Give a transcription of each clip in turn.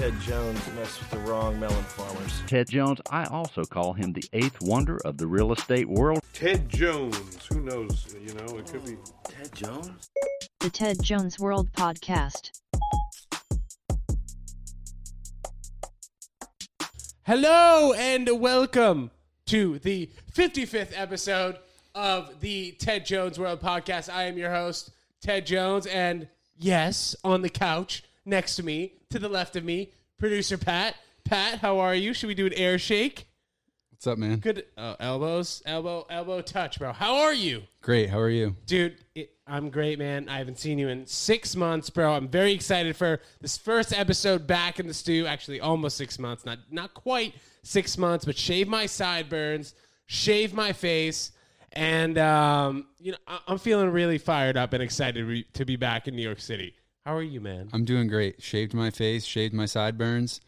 Ted Jones mess with the wrong melon farmers. Ted Jones, I also call him the eighth wonder of the real estate world. Ted Jones. Who knows? You know, it could be. Ted Jones? The Ted Jones World Podcast. Hello and welcome to the 55th episode of the Ted Jones World Podcast. I am your host, Ted Jones, and yes, on the couch next to me, to the left of me, producer Pat. Pat, how are you? Should we do an air shake? What's up, man? Good uh, elbows, elbow, elbow touch, bro. How are you? Great. How are you? Dude, it, I'm great, man. I haven't seen you in six months, bro. I'm very excited for this first episode back in the stew. Actually, almost six months. Not not quite six months, but shave my sideburns, shave my face, and um, you know I, I'm feeling really fired up and excited re- to be back in New York City. How are you, man? I'm doing great. Shaved my face, shaved my sideburns,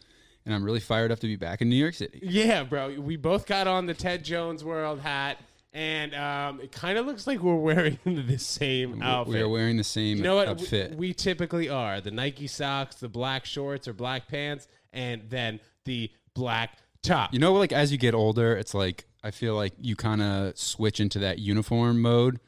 and I'm really fired up to be back in New York City. Yeah, bro. We both got on the Ted Jones World hat, and um, it kind of looks like we're wearing the same outfit. We are wearing the same You know what? outfit. We, we typically are the Nike socks, the black shorts or black pants, and then the black top. you know, like as you get older, it's like I feel like you kind of switch into that uniform mode.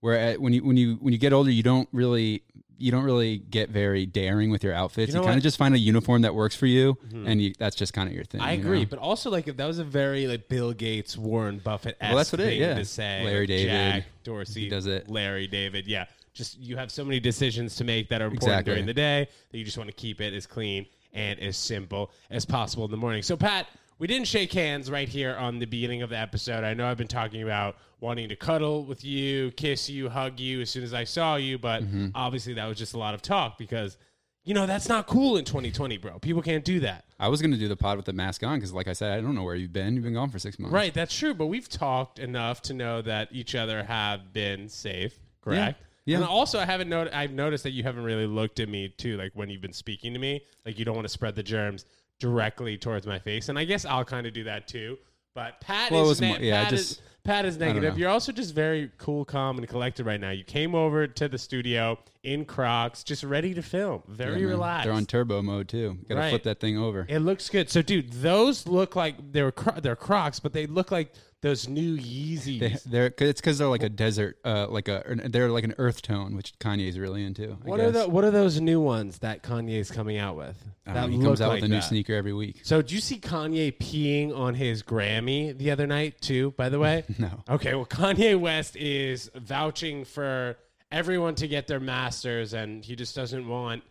Where at, when you when you when you get older, you don't really you don't really get very daring with your outfits. You You, kind of just find a uniform that works for you, mm-hmm. and you, that's just kind of your thing. I you agree, know? but also like if that was a very like Bill Gates, Warren Buffett, Well, that's what it is, yeah. to say. Larry David, Jack Dorsey does it. Larry David, yeah. Just you have so many decisions to make that are important Exactly. during the day that you just want to keep it as clean and as simple as possible in the morning. So Pat, we didn't shake hands right here on the beginning of the episode. I know I've been talking about wanting to cuddle with you, kiss you, hug you as soon as I saw you, but Mm-hmm. obviously that was just a lot of talk because you know that's not cool in 2020, bro. People can't do that. I was gonna do the pod with the mask on because, like I said, I don't know where you've been. You've been gone for six months, Right, that's true. But we've talked enough to know that each other have been safe, correct? Yeah. And also, I haven't noticed. I've noticed that you haven't really looked at me too, like when you've been speaking to me. Like you don't want to spread the germs directly towards my face, and I guess I'll kind of do that too. But Pat Well, is yeah, Pat just- is Pat is negative. You're also just very cool, calm, and collected right now. You came over to the studio in Crocs, just ready to film, very Yeah, relaxed. They're on turbo mode too. Got to Right. flip that thing over. It looks good. So, dude, those look like they're they're Crocs, but they look like those new Yeezys. They, they're cause it's because they're like a desert, uh, like a they're like an earth tone, which Kanye's really into. I What are the What are those new ones that Kanye's coming out with? That know, he comes out like with a new that? sneaker every week. So, did you see Kanye peeing on his Grammy the other night too? By the way, No. Okay, well, Kanye West is vouching for everyone to get their masters, and he just doesn't want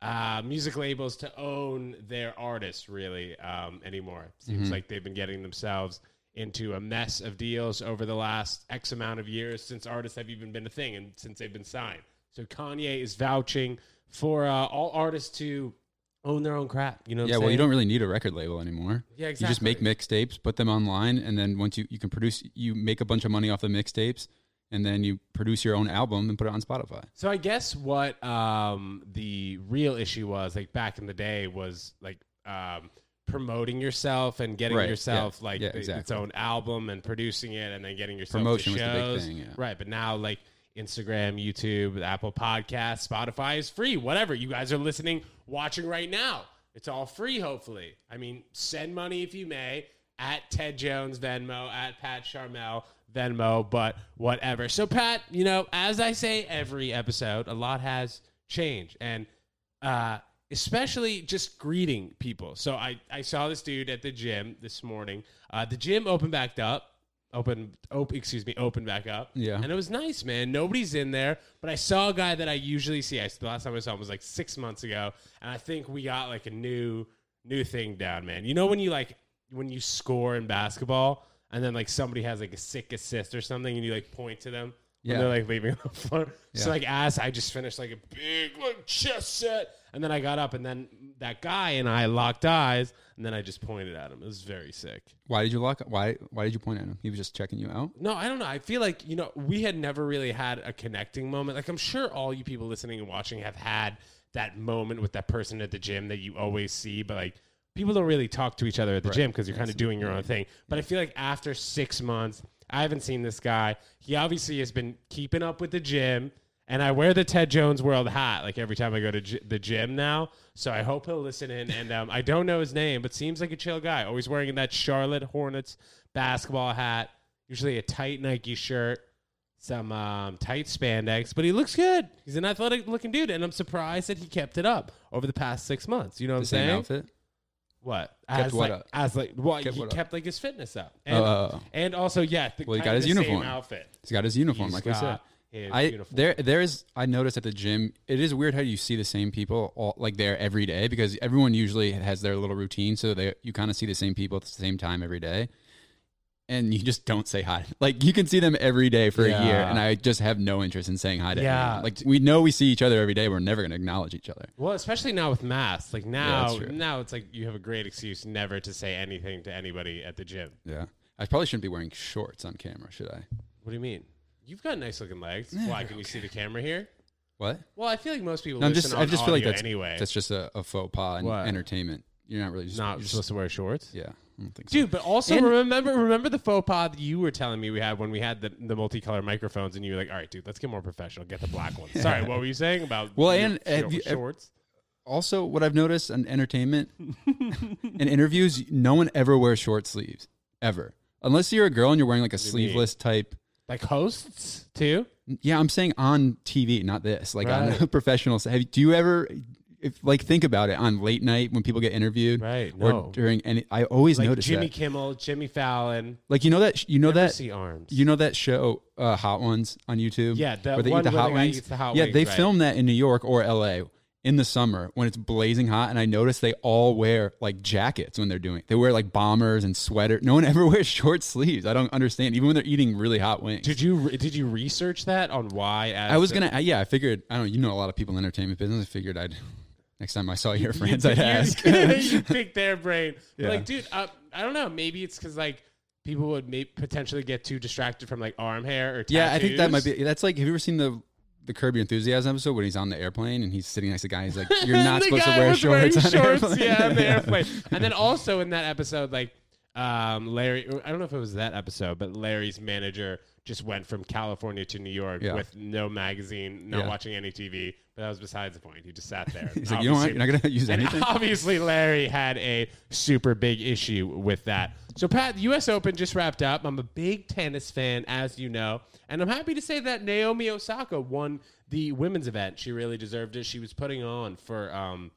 uh, music labels to own their artists really um, anymore. Seems like they've been getting themselves into a mess of deals over the last X amount of years since artists have even been a thing and since they've been signed. So Kanye is vouching for uh, all artists to own their own crap. You know? What Yeah, well, you don't really need a record label anymore. Yeah, You just make mixtapes, put them online, and then once you, you can produce, you make a bunch of money off the mixtapes, and then you produce your own album and put it on Spotify. So I guess what um, the real issue was, like back in the day, was like um, promoting yourself and getting Right, yourself yeah, like yeah, its exactly. own album and producing it, and then getting yourself Promotion to was the big shows. thing, yeah. Right, but now like Instagram, YouTube, Apple Podcasts, Spotify is free. Whatever you guys are listening, watching right now, it's all free. Hopefully, I mean, send money if you may at Ted Jones Venmo at Pat Charmel Venmo, but whatever. So Pat, you know, as I say every episode, a lot has changed, and uh, especially just greeting people. So I I saw this dude at the gym this morning. Uh, the gym opened back up. Open, op, excuse me, open back up. Yeah. and it was nice, man. Nobody's in there, but I saw a guy that I usually see. I the last time I saw him was like six months ago, and I think we got like a new new thing down, man. You know when you like when you score in basketball, and then like somebody has like a sick assist or something, and you like point to them. Yeah. they're like leaving the floor. So like as I just finished like a big like chest set, and then I got up, and then that guy and I locked eyes, and then I just pointed at him. It was very sick. Why did you lock? Why Why did you point at him? He was just checking you out. No, I don't know. I feel like, you know, we had never really had a connecting moment. Like, I'm sure all you people listening and watching have had that moment with that person at the gym that you always see, but like, people don't really talk to each other at the gym because you're kind of doing your own thing. But I feel like after six months, I haven't seen this guy. He obviously has been keeping up with the gym And I wear the Ted Jones World hat like every time I go to gy- the gym now. So I hope he'll listen in. And um, I don't know his name, but seems like a chill guy. Always wearing that Charlotte Hornets basketball hat. Usually a tight Nike shirt, some um, tight spandex. But he looks good. He's an athletic looking dude, and I'm surprised that he kept it up over the past six months. You know what The I'm same saying? outfit. What? Kept as what like, up? As like, what? Kept he what up? kept like his fitness up, and, Oh, oh, oh. and also, yeah, the, Well, he got his the same uniform. outfit. He's got his uniform, He's like we said. got I there there is I noticed at the gym it is weird how you see the same people all like there every day because everyone usually has their little routine so they you kind of see the same people at the same time every day and you just don't say hi like you can see them every day for a year and I just have no interest in saying hi to Yeah. anyone. like we know we see each other every day we're never going to acknowledge each other Well, especially now with masks. Like now, true. now it's like you have a great excuse never to say anything to anybody at the gym. yeah I probably shouldn't be wearing shorts on camera should I What do you mean? You've got nice looking legs. Why can you see the camera here? what Well, I feel like most people no, I'm listen just on I just feel like audio that's anyway. that's just a, a faux pas in What? entertainment you're not really just, not you're just- supposed to wear shorts. yeah I don't think so Dude, but also And- remember remember the faux pas that you were telling me we had when we had the, the multicolored microphones and you were like, all right, dude, let's get more professional. Get the black ones. Sorry, what were you saying about Well, your and have you- shorts? also what I've noticed in entertainment in interviews, no one ever wears short sleeves ever, unless you're a girl and you're wearing like a do sleeveless type. Like hosts too? Yeah, I'm saying on TV, not this. Like on a Right. professional. set. Have, do you ever, if like think about it on late night when people get interviewed, Right, Or no. during any, I always Like notice Jimmy that. Kimmel, Jimmy Fallon. Like you know that you know that you know that show uh, Hot Ones on YouTube. Yeah, the where they eat the hot wings. the hot yeah, wings, they right. film that in New York or L.A. in the summer when it's blazing hot, and I notice they all wear like jackets when they're doing. it. They wear like bombers and sweater. No one ever wears short sleeves. I don't understand. Even when they're eating really hot wings. Did you did you research that on why? I was gonna. Yeah, I figured. I don't. know. You know a lot of people in the entertainment business. I figured I'd next time I saw your friends, I'd ask. you pick their brain. Yeah. Like, dude, uh, I don't know. Maybe it's because like people would may- potentially get too distracted from like arm hair or yeah, I think that might be. That's like. Have you ever seen the the Curb Your Enthusiasm episode when he's on the airplane and he's sitting next to a guy? He's like, "You're not supposed to wear shorts on shorts, airplane." yeah, on the airplane. And then also in that episode, like um, Larry, I don't know if it was that episode, but Larry's manager just went from California to New York Yeah. with no magazine, not Yeah. watching any TV. But that was besides the point. He just sat there. He's like, "You know what? You're not gonna use and anything." obviously, Larry had a super big issue with that. So, Pat, the U.S. Open just wrapped up. I'm a big tennis fan, as you know, and I'm happy to say that Naomi Osaka won the women's event. She really deserved it. She was putting on for um,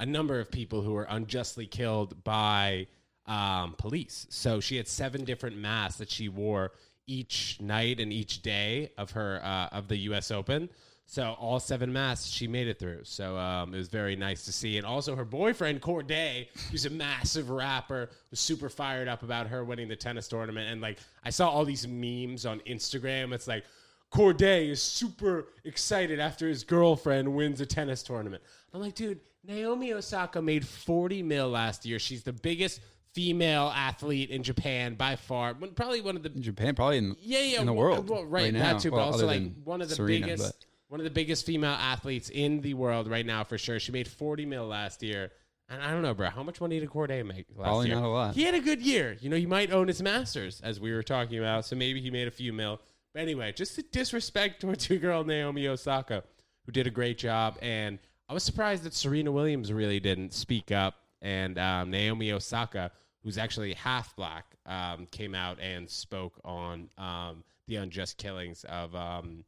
a number of people who were unjustly killed by um, police. So she had seven different masks that she wore each night and each day of her uh, of the U.S. Open. So all seven masks she made it through. So um, it was very nice to see. And also her boyfriend Cordae, who's a massive rapper, was super fired up about her winning the tennis tournament. And like I saw all these memes on Instagram. It's like Cordae is super excited after his girlfriend wins a tennis tournament. I'm like, dude, Naomi Osaka made 40 mil last year. She's the biggest female athlete in Japan by far. Probably one of the in Japan, probably in yeah, yeah, in the world, well, right, now. that too, but Well, also like one of the Serena, biggest, but- one of the biggest female athletes in the world right now for sure. She made 40 mil last year. And I don't know, bro. How much money did Cordae make last Probably year? not a lot. He had a good year. You know, he might own his masters, as we were talking about. So maybe he made a few mil. But anyway, just a disrespect towards your girl Naomi Osaka, who did a great job. And I was surprised that Serena Williams really didn't speak up. And um, Naomi Osaka, who's actually half black, um, came out and spoke on um, the unjust killings of um,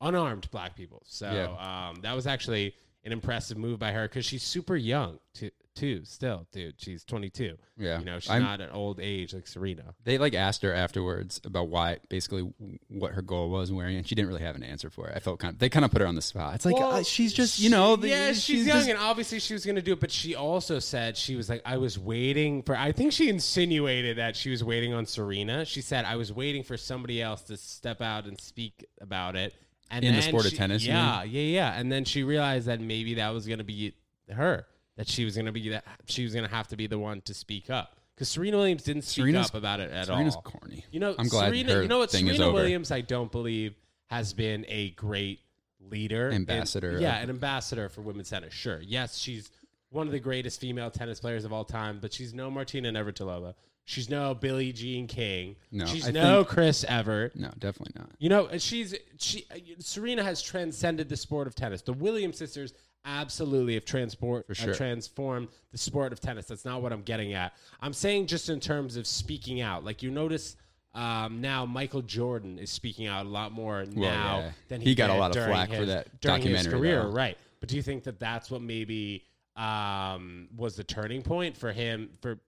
unarmed black people. So Yeah. um, that was actually an impressive move by her because she's super young too, too. Still, dude, she's 22. Yeah. you know, she's I'm- not an old age like Serena. They like asked her afterwards about why, basically, what her goal was in wearing, and she didn't really have an answer for it. I felt kind of they kind of put her on the spot. It's like Well, uh, she's just you know, the, yeah, she's, young, just- and obviously she was going to do it. But she also said she was like, I was waiting for. I think she insinuated that she was waiting on Serena. She said I was waiting for somebody else to step out and speak about it. And In the sport of tennis, yeah, yeah, yeah. And then she realized that maybe that was going to be her. That she was going to be that she was going to have to be the one to speak up because Serena Williams didn't speak Serena's- up about it at all. Serena's all. corny. You know, I'm glad Serena. her you know what? thing is Serena over. Williams, I don't believe has been a great leader, and- Ambassador yeah, an ambassador for women's tennis. Sure, yes, she's one of the greatest female tennis players of all time, but she's no Martina Navratilova. She's no Billie Jean King. No, she's I no think- Chris Evert. No, definitely not. You know, she's she Serena has transcended the sport of tennis. The Williams sisters absolutely have transport sure. uh, transformed the sport of tennis. That's not what I'm getting at. I'm saying just in terms of speaking out. Like you notice um, now, Michael Jordan is speaking out a lot more now yeah. than He he, got a lot of flack for that his documentary, career, though. right? But do you think that that's what maybe um, was the turning point for him for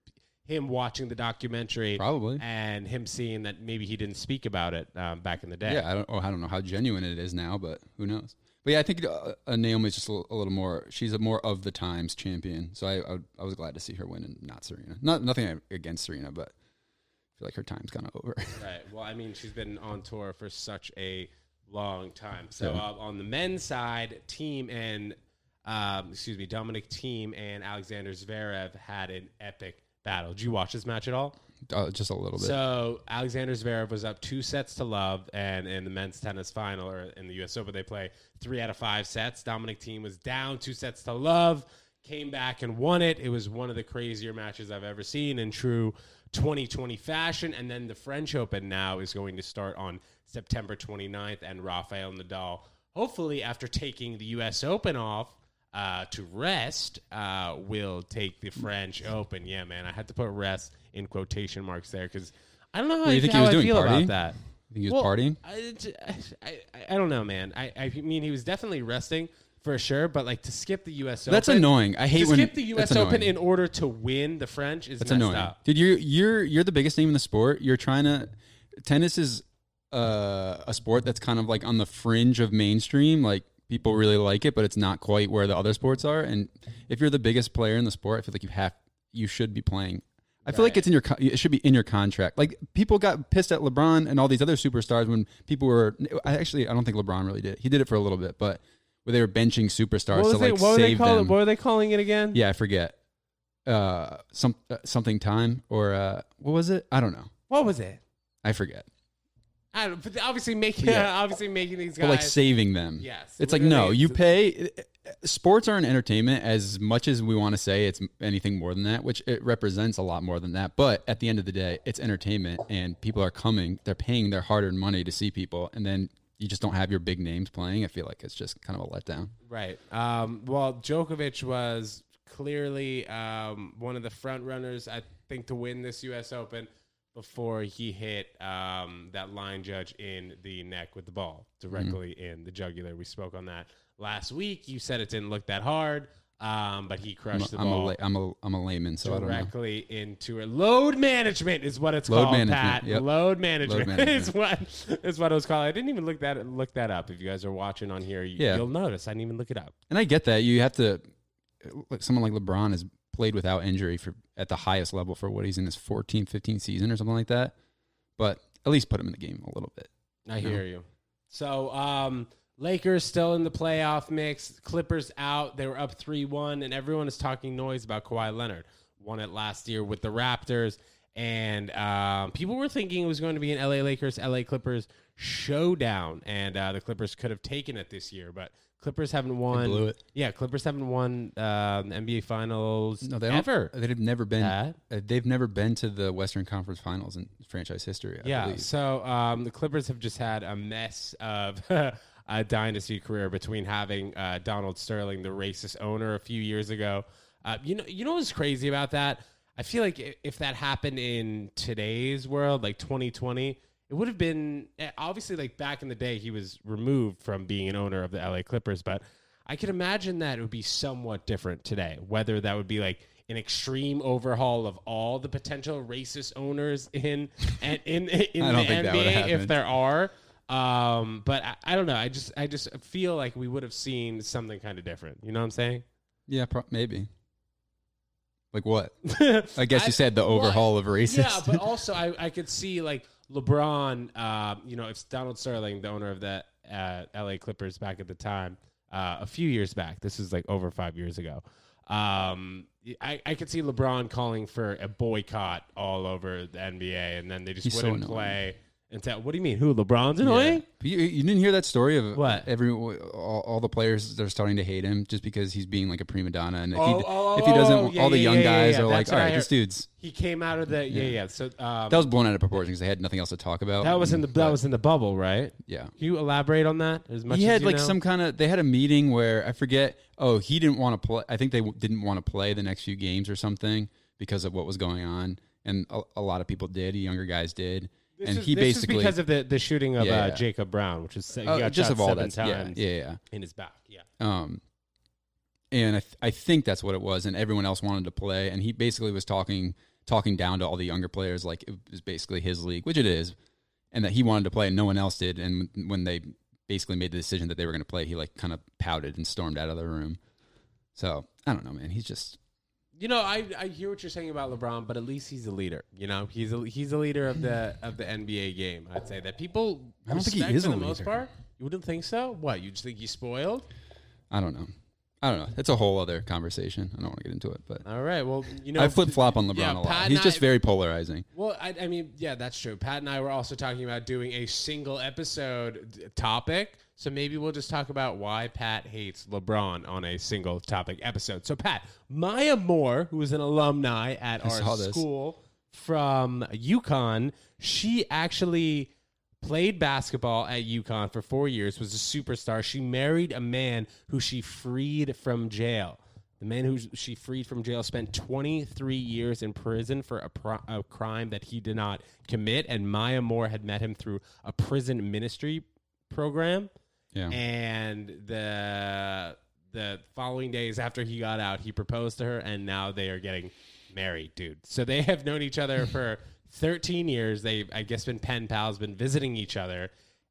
him watching the documentary? Probably. and him seeing that maybe he didn't speak about it um, back in the day. Yeah, I don't. Oh, I don't know how genuine it is now, but who knows? But yeah, I think uh, uh, Naomi's just a, little- a little more. She's a more of the times champion, so I, I I was glad to see her win and not Serena. Not nothing against Serena, but I feel like her time's kind of over. Right. Well, I mean, she's been on tour for such a long time. So Yeah. uh, on the men's side, team and um, excuse me, Dominic Thiem and Alexander Zverev had an epic battle. Did you watch this match at all? uh, just a little bit. So Alexander Zverev was up two sets to love, and in the men's tennis final or in the U.S. Open, they play three out of five sets. Dominic Thiem was down two sets to love, came back and won it. It was one of the crazier matches I've ever seen in true 2020 fashion. And then the French Open now is going to start on September 29th, and Rafael Nadal, hopefully after taking the U.S. Open off. Uh, to rest, uh, will take the French Open. Yeah, man, I had to put rest in quotation marks there because I don't know how, You I, think he was I doing feel party? about that. I think he was Well, partying. I, I, I, I don't know, man. I, I mean, he was definitely resting for sure, but like to skip the U.S. Open That's Open, annoying. I hate to when skip the U.S. Open annoying. in order to win the French is That's annoying, up. dude. You're you're you're the biggest name in the sport. You're trying to. Tennis is uh, a sport that's kind of like on the fringe of mainstream. Like people really like it, but it's not quite where the other sports are. And if you're the biggest player in the sport, I feel like you have you should be playing. I feel like it's in your it should be in your contract. Like people got pissed at LeBron and all these other superstars when people were. I actually I don't think LeBron really did. He did it for a little bit, but where they were benching superstars to they, like what, were they save call, them. what were they calling it again? Yeah, I forget. Uh, some uh, something time or uh, what was it? I don't know. What was it? I forget. I don't. But obviously making Yeah. obviously making these guys. But like saving them. Yes, It's like no, literally, you pay. Sports are an entertainment as much as we want to say it's anything more than that, which it represents a lot more than that. But at the end of the day, it's entertainment, and people are coming. They're paying their hard-earned money to see people, and then you just don't have your big names playing. I feel like it's just kind of a letdown. Right. Um, well, Djokovic was clearly um, one of the front runners, I think, to win this U.S. Open before he hit um, that line judge in the neck with the ball directly in the jugular. We spoke on that last week. You said it didn't look that hard, um, but he I'm crushed a, the I'm, a, ball. I'm a I'm a layman, so I don't know. directly into it. Load management is what it's Load called, management, Pat. yep. Load management, management. is what is what it was called. I didn't even look that look that up. If you guys are watching on here, you, Yeah. you'll notice I didn't even look it up. And I get that you have to, like someone like LeBron has played without injury for at the highest level for what he's in his 14th, 15th season or something like that. But at least put him in the game a little bit. I hear you. So, um, Lakers still in the playoff mix. Clippers out. They were up 3 1, and everyone is talking noise about Kawhi Leonard. Won it last year with the Raptors. And um, people were thinking it was going to be an LA Lakers, LA Clippers showdown. And uh, the Clippers could have taken it this year, but Clippers haven't won. blew it. Yeah, Clippers haven't won um, NBA Finals No, they don't- ever. They've never been. Uh, they've never been to the Western Conference Finals in franchise history. I yeah. believe. So um, the Clippers have just had a mess of a dynasty career between having uh, Donald Sterling, the racist owner, a few years ago. Uh, you know, you know what's crazy about that? I feel like i- if that happened in today's world, like 2020, it would have been eh, obviously like back in the day. He was removed from being an owner of the LA Clippers, but I could imagine that it would be somewhat different today. Whether that would be like an extreme overhaul of all the potential racist owners in and in in I the don't think that would NBA, if there are. Um, but I, I don't know. I just I just feel like we would have seen something kind of different. You know what I'm saying? yeah, pro- maybe. Like what? I guess I- you said the well, overhaul of racist. Yeah, but also I, I could see like LeBron, uh, you know, if Donald Sterling, the owner of the uh, LA Clippers back at the time, uh, a few years back, this is like over five years ago. Um, I, I could see LeBron calling for a boycott all over the NBA, and then they just He's wouldn't annoying. play And tell, what do you mean? Who LeBron's annoying? You, you didn't hear that story of What? every all, all the players they're starting to hate him just because he's being like a prima donna and if Oh, he oh, if he doesn't oh, yeah, all the yeah, young yeah, yeah, guys yeah. are That's like all I right heard. this dude's He came out of the yeah yeah. So um, that was blown out of proportion because they had nothing else to talk about. that was in the that was in the bubble, right? yeah. Can you elaborate on that as much? he as had you like know? some kind of they had a meeting where I forget. Oh, he didn't want to play. I think they w- didn't want to play the next few games or something because of what was going on, and a, a lot of people did. Younger guys did, This and is- he this is basically because of the, the shooting of Yeah, uh, yeah. Jacob Brown, which is got just shot of all seven that. Yeah, times yeah, yeah. in his back. Yeah, Um, and I, th- I think that's what it was. And everyone else wanted to play, and he basically was talking talking down to all the younger players, like it was basically his league, which it is, and that he wanted to play and no one else did. And when they basically made the decision that they were going to play, he like kind of pouted and stormed out of the room. So I don't know, man. He's just you know, I, I hear what you're saying about LeBron, but at least he's a leader. You know, he's a he's a leader of the of the NBA game. I'd say that people I don't think he is for a the most leader. part. You wouldn't think so? What you just think he's spoiled? I don't know. I don't know. It's a whole other conversation. I don't want to get into it, but All right. Well, you know, I flip flop on LeBron yeah, a lot. He's just I- very polarizing. Well, I, I mean, yeah, that's true. Pat and I were also talking about doing a single episode topic. So maybe we'll just talk about why Pat hates LeBron on a single topic episode. So, Pat, Maya Moore, who is an alumni at I our school from UConn, she actually played basketball at UConn for four years, was a superstar. She married a man who she freed from jail. The man who she freed from jail spent 23 years in prison for a, pro- a crime that he did not commit. And Maya Moore had met him through a prison ministry program. Yeah. And the the following days after he got out, he proposed to her, and now they are getting married, dude. So they have known each other for 13 years. They've, I guess, been pen pals, been visiting each other,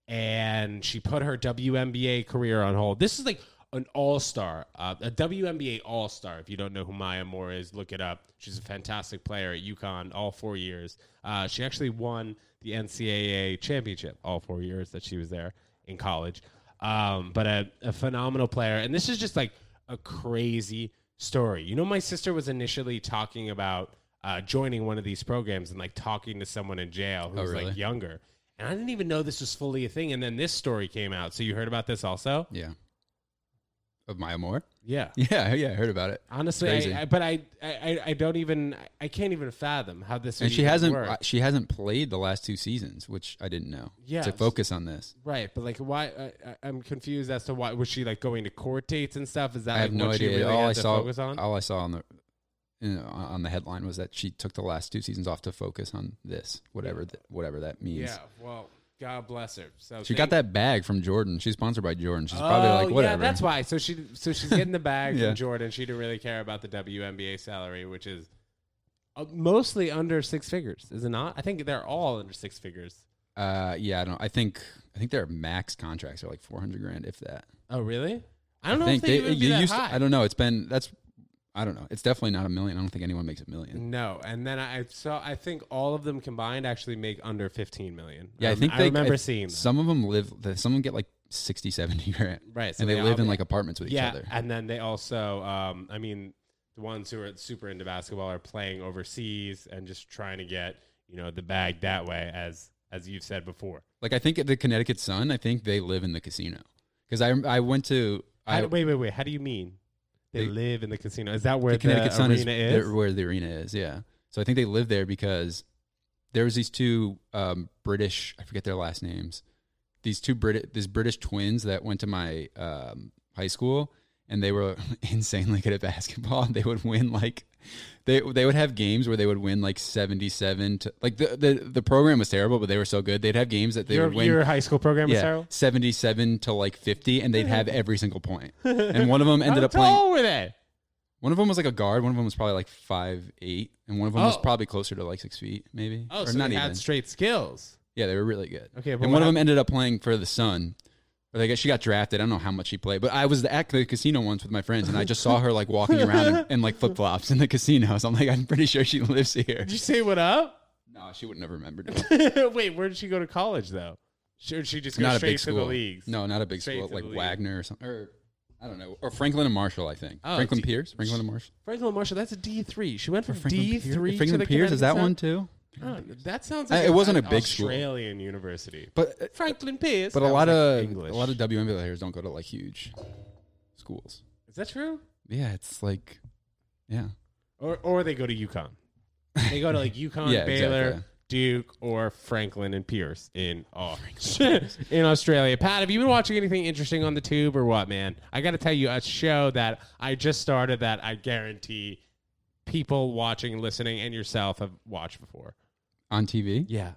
and she put her WNBA career on hold. This is like an all star, uh, a WNBA all star. If you don't know who Maya Moore is, look it up. She's a fantastic player at UConn all four years. Uh, she actually won the NCAA championship all four years that she was there in college. Um, but a, a phenomenal player. And this is just like a crazy story. You know, my sister was initially talking about uh, joining one of these programs and like talking to someone in jail who Oh, was really? like younger. And I didn't even know this was fully a thing. And then this story came out. So you heard about this also? Yeah. Of Maya Moore? Yeah. Yeah, yeah, I heard about it. Honestly, I, I, but I, I, I don't even, I can't even fathom how this. And she hasn't uh, she hasn't played the last two seasons, which I didn't know. Yeah, To focus on this. right? But like, why? I, I'm confused as to why was she like going to court dates and stuff? Is that I have no what idea. really all I saw focus on? all I saw on the you know, on the headline was that she took the last two seasons off to focus on this, whatever whatever that means. Yeah, well, God bless her. So She thank- got that bag from Jordan. She's sponsored by Jordan. She's probably oh, like whatever. Yeah, that's why. So she, so she's getting the bag Yeah. from Jordan. She didn't really care about the WNBA salary, which is uh, mostly under six figures, is it not? I think they're all under six figures. Uh, yeah, I don't. I think I think their max contracts are like four hundred grand, if that. Oh, really? I don't know think if they, even be that used to- high. I don't know. It's been that's. I don't know. It's definitely not a million. I don't think anyone makes a million. No, and then I saw. I think all of them combined actually make under fifteen million. Yeah, I Um, think I they, remember I- seeing some of them live. Some of them get like 60, 70 grand, Right, so and they, they live in like apartments with yeah, each other. and then they also, um, I mean, the ones who are super into basketball are playing overseas and just trying to get you know the bag that way, as as you've said before. Like I think at the Connecticut Sun, I think they live in the casino because I I went to How, I, wait, wait, wait. How do you mean? They, They- live in the casino. Is that where the the, Sun arena is? the- where the arena is. Yeah, so I think they live there because there was these two um, British I forget their last names. These two Brit these British twins that went to my um, high school and they were insanely good at basketball. They would win like they they would have games where they would win like seventy seven to like the, the the program was terrible, but they were so good. They'd have games that they your, would win. your high school program yeah, Sarah? 77 to like 50 and they'd have every single point. And one of them ended up playing tall were they? one of them was like a guard, one of them was probably like five eight, and one of them was Oh. probably closer to like 6 feet maybe. Oh, or so not they even. had straight skills. yeah, they were really good. Okay, but and one of them ended up playing for the Sun. They got, she got drafted. I don't know how much she played, but I was at the casino once with my friends, and I just saw her like walking around in, in like flip flops in the casino. So I'm like, I'm pretty sure she lives here. Did you say what up? No, she wouldn't have remembered it. Wait, where did she go to college though? Should she just go not a straight big to school. the leagues? No, not a big Straight school to like league. Wagner or something. Or I don't know, or Franklin and Marshall. I think Oh, Franklin D- Pierce, Franklin and Marshall. Franklin and Marshall, that's a D three. She went from Franklin D three. Franklin to the Pierce is that one too? Oh, that sounds like it wasn't a big school. Australian university. But uh, Franklin Pierce. but a lot was, of like, English. a lot of WNBA players don't go to like huge schools. Is that true? Yeah, it's like yeah. Or or they go to UConn. They go to like UConn, Yeah, Baylor, exactly. Duke, or Franklin and Pierce in oh, in Australia. Pat, have you been watching anything interesting on the tube or what, man? I got to tell you, a show that I just started that I guarantee people watching, listening, and yourself have watched before. On TV? Yeah.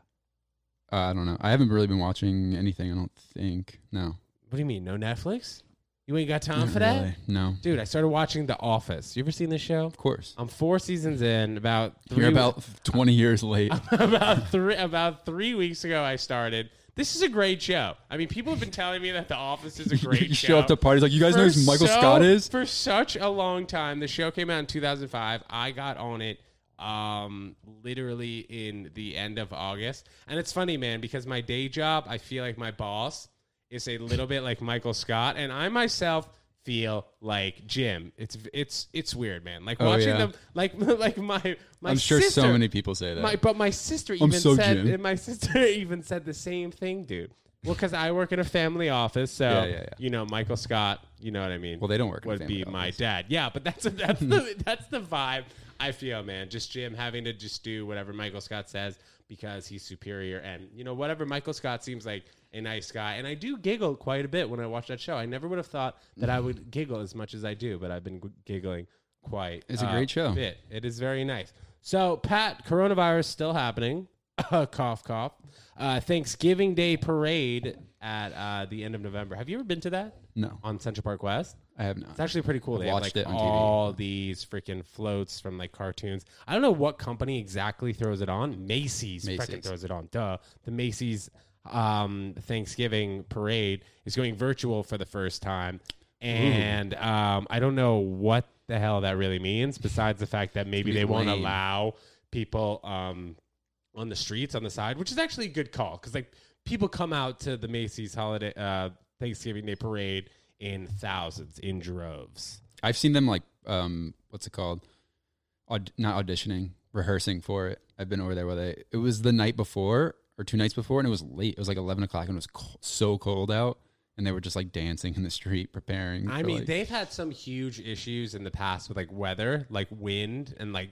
Uh, I don't know. I haven't really been watching anything. I don't think. No. What do you mean? No Netflix? You ain't got time Not for that, really. No. dude? I started watching The Office. You ever seen this show? Of course. I'm four seasons in. About three You're about 20 years late. about three about three weeks ago I started. This is a great show. I mean, people have been telling me that The Office is a great you show. show up to parties like, you guys know who Michael so- Scott is? For such a long time. The show came out in 2005. I got on it um literally in the end of August. And it's funny, man, because my day job, I feel like my boss is a little bit like Michael Scott and I myself feel like Jim. It's it's it's weird, man. Like Oh, watching yeah. them like like my my I'm sure sister, so many people say that. my, but my sister even so said, Jim. my sister even said the same thing, dude. Well, because I work in a family office, so Yeah, yeah, you know Michael Scott. You know what I mean? Well, they don't work in a Would be my dad. Yeah, but that's that's the that's the vibe I feel, man. Just Jim having to just do whatever Michael Scott says because he's superior, and you know whatever Michael Scott seems like a nice guy, and I do giggle quite a bit when I watch that show. I never would have thought that I would giggle as much as I do, but I've been g- giggling quite. It's a uh, great show. Bit. It is very nice. So, Pat, coronavirus still happening. cough, cough. Uh, Thanksgiving Day parade at uh, the end of November. Have you ever been to that no, on Central Park West? I have not. It's actually pretty cool. I've they have like it on TV. all these freaking floats from like cartoons. I don't know what company exactly throws it on. Macy's, freaking Macy's. throws it on. Duh. The Macy's um, Thanksgiving parade is going virtual for the first time, and um, I don't know what the hell that really means. Besides the fact that maybe they won't lame. allow people um, on the streets on the side, which is actually a good call because like people come out to the Macy's holiday uh, Thanksgiving Day parade in thousands, in droves. I've seen them like um, what's it called? Aud- not auditioning, rehearsing for it. I've been over there where they. It was the night before or two nights before, and it was late. It was like eleven o'clock, and it was co- so cold out, and they were just like dancing in the street, preparing. I for, mean, like- they've had some huge issues in the past with like weather, like wind and like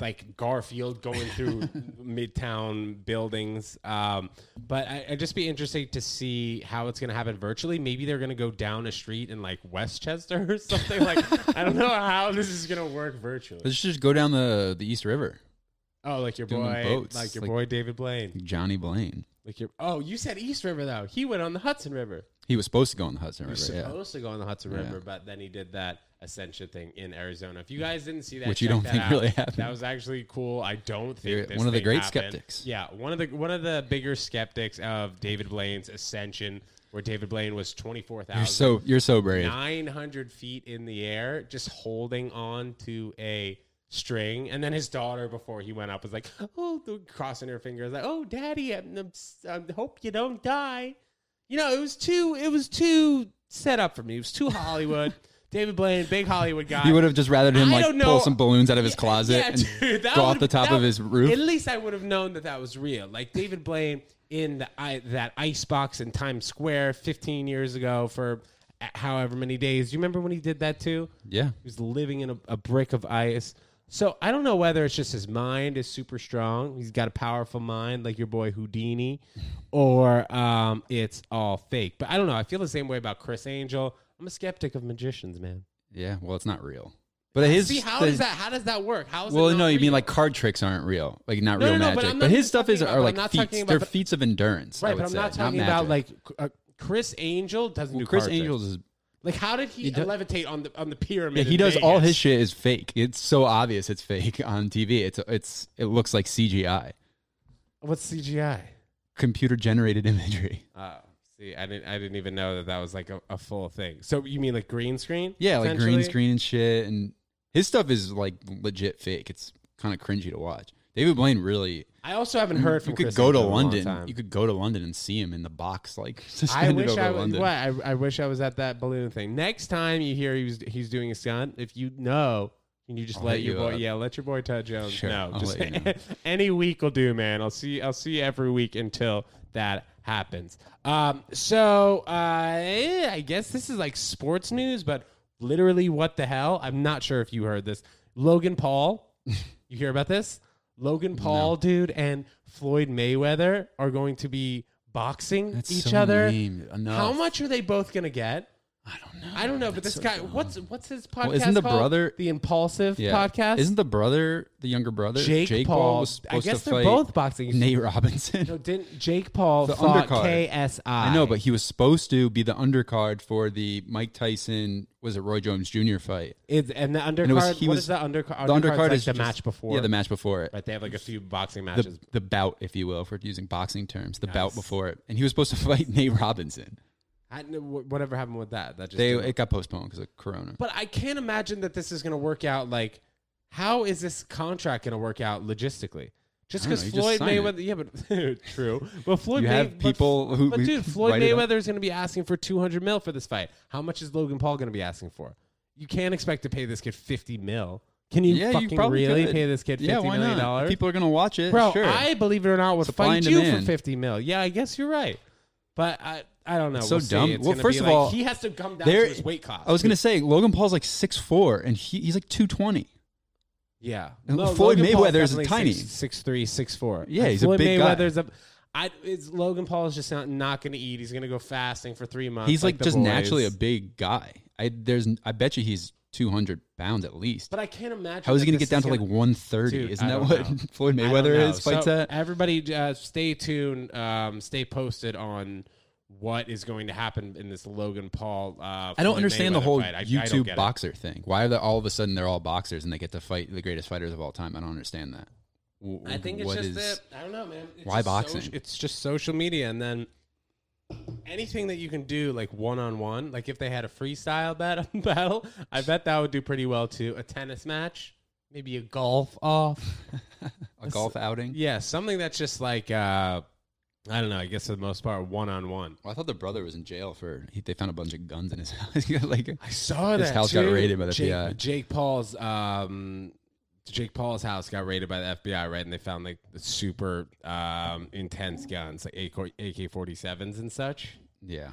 like Garfield going through midtown buildings. Um, but I, I'd just be interested to see how it's going to happen virtually. Maybe they're going to go down a street in like Westchester or something. like I don't know how this is going to work virtually. Let's just go down the the East River. Oh, like your doing boy, boats, like your like- boy David Blaine. Johnny Blaine. Like your oh, you said East River though. He went on the Hudson River. He was supposed to go on the Hudson He was River, yeah. supposed to go on the Hudson Yeah. River, but then he did that ascension thing in Arizona. If you guys didn't see that, Which you don't think out. really happened. That was actually cool. I don't think one of the great happened. skeptics. Yeah, one of the one of the bigger skeptics of David Blaine's ascension, where David Blaine was twenty four You're so you're so brave. nine hundred feet in the air, just holding on to a string. And then his daughter, before he went up, was like, "Oh," crossing her fingers, like, "Oh, Daddy, I, I hope you don't die." You know, it was too, it was too set up for me. It was too Hollywood. David Blaine, big Hollywood guy. You would have just rather him I like don't know. pull some balloons out of his closet yeah, and dude, that go off the top that- of his roof. At least I would have known that that was real. Like David Blaine in the I, that ice box in Times Square 15 years ago for however many days. Do you remember when he did that too? yeah. He was living in a, a brick of ice. So I don't know whether it's just his mind is super strong. He's got a powerful mind, like your boy Houdini, or um, it's all fake. But I don't know. I feel the same way about Criss Angel. I'm a skeptic of magicians, man. Yeah, well, it's not real. But his See how the- does that? How does that work? How is Well, it not no, you mean like card tricks aren't real, like not No, real no, no, but magic. I'm But, not his even stuff is talking are like feats. about- They're feats of endurance. I right? would But I'm say, not talking about magic. like uh, Criss Angel doesn't Well, do Chris card tricks. Angels is Like, how did he, He do- levitate on the on the pyramid? yeah, he in does all Vegas? his shit is fake. It's so obvious it's fake on TV. It's it's it looks like CGI, What's CGI? computer generated imagery. Oh, see, I didn't I didn't even know that that was like a, a full thing. So you mean like green screen? Yeah, like green screen and shit. And his stuff is like legit fake. It's kind of cringy to watch. David Blaine really. I also haven't heard from you could Chris go to Angel in a long London. You could go to London and see him in the box, like I wish over I was. London. What, I, I wish I was at that balloon thing. Next time you hear he's he's doing a stunt, if you know Can you just I'll let hit your you boy? up. Yeah, let your boy Ted Jones Sure, know. Just you know. any week will do, man. I'll see. I'll see you every week until that happens. Um, so uh, eh, I guess this is like sports news, but literally, what the hell? I'm not sure if you heard this. Logan Paul, you hear about this? Logan Paul, dude, and Floyd Mayweather are going to be boxing That's each so other. How much are they both gonna get? I don't know. I don't know, but this so guy, dumb. what's what's his oh, podcast? Well, isn't the called? brother- the Impulsive Yeah. podcast? Isn't the brother the younger brother? Jake, Paul? was I supposed guess to they're fight both boxing. Nate Robinson. No, didn't Jake Paul The fought undercard. KSI? I know, but he was supposed to be the undercard for the Mike Tyson was it Roy Jones Jr. fight. It's, and the undercard. And it was- he what was- is the undercard? The undercard like is the just- match before. Yeah, the match before it. Right, they have like a few boxing The, matches. the bout, if you will, for using boxing terms, the Nice. bout before it, and he was supposed to fight Nate Robinson. I, whatever happened with that? That just They didn't- it got postponed because of Corona. But I can't imagine that this is going to work out. Like, how is this contract going to work out logistically? Just because just Floyd it. Mayweather, yeah, but true. But Floyd You May- have but- people who- but dude, Floyd write it up. Mayweather is going to be asking for two hundred mil for this fight. How much is Logan Paul going to be asking for? You can't expect to pay this kid fifty mil. Can you yeah, fucking you really could. pay this kid fifty yeah, million dollars? People are gonna watch it, Bro, sure. I believe it or not would Supply fight you for fifty mil. Yeah, I guess you're right. But I, I don't know. It's so We'll dumb. It's Well, first of like- all, he has to come down there- to his weight class. I was gonna say Logan Paul's like six four, and he, he's like two twenty. Yeah, And Floyd Logan Mayweather is tiny. six, six three, six four. Yeah, And he's a Floyd big guy. Mayweather's a. I, it's, Logan Paul is just not, not going to eat. He's going to go fasting for three months. He's like, the just boys. naturally a big guy. I there's I bet you he's two hundred pounds at least. But I can't imagine. How is he gonna get down to like one thirty? Dude, Isn't that what know. Floyd Mayweather is fights So at? Everybody, uh, stay tuned. Um, stay posted on what is going to happen in this Logan Paul. Uh, I don't Floyd understand the whole fight. I- I don't YouTube it. boxer thing. Why are they all of a sudden they're all boxers and they get to fight the greatest fighters of all time? I don't understand that. W- I think it's what just is- that I don't know, man. It's Why just boxing? soci- it's just social media, and then anything that you can do like one on one. Like if they had a freestyle bat- battle, I bet that would do pretty well too. A tennis match, maybe a golf off. a golf outing. yeah, something that's just like uh, I don't know. I guess for the most part, one on one. Well, I thought the brother was in jail for he, they found a bunch of guns in his house. He got, like I saw His that house got raided by the Jake, FBI. Jake Paul's um, Jake Paul's house got raided by the FBI, right? And they found like the super um, intense guns, like AK forty sevens and such. yeah,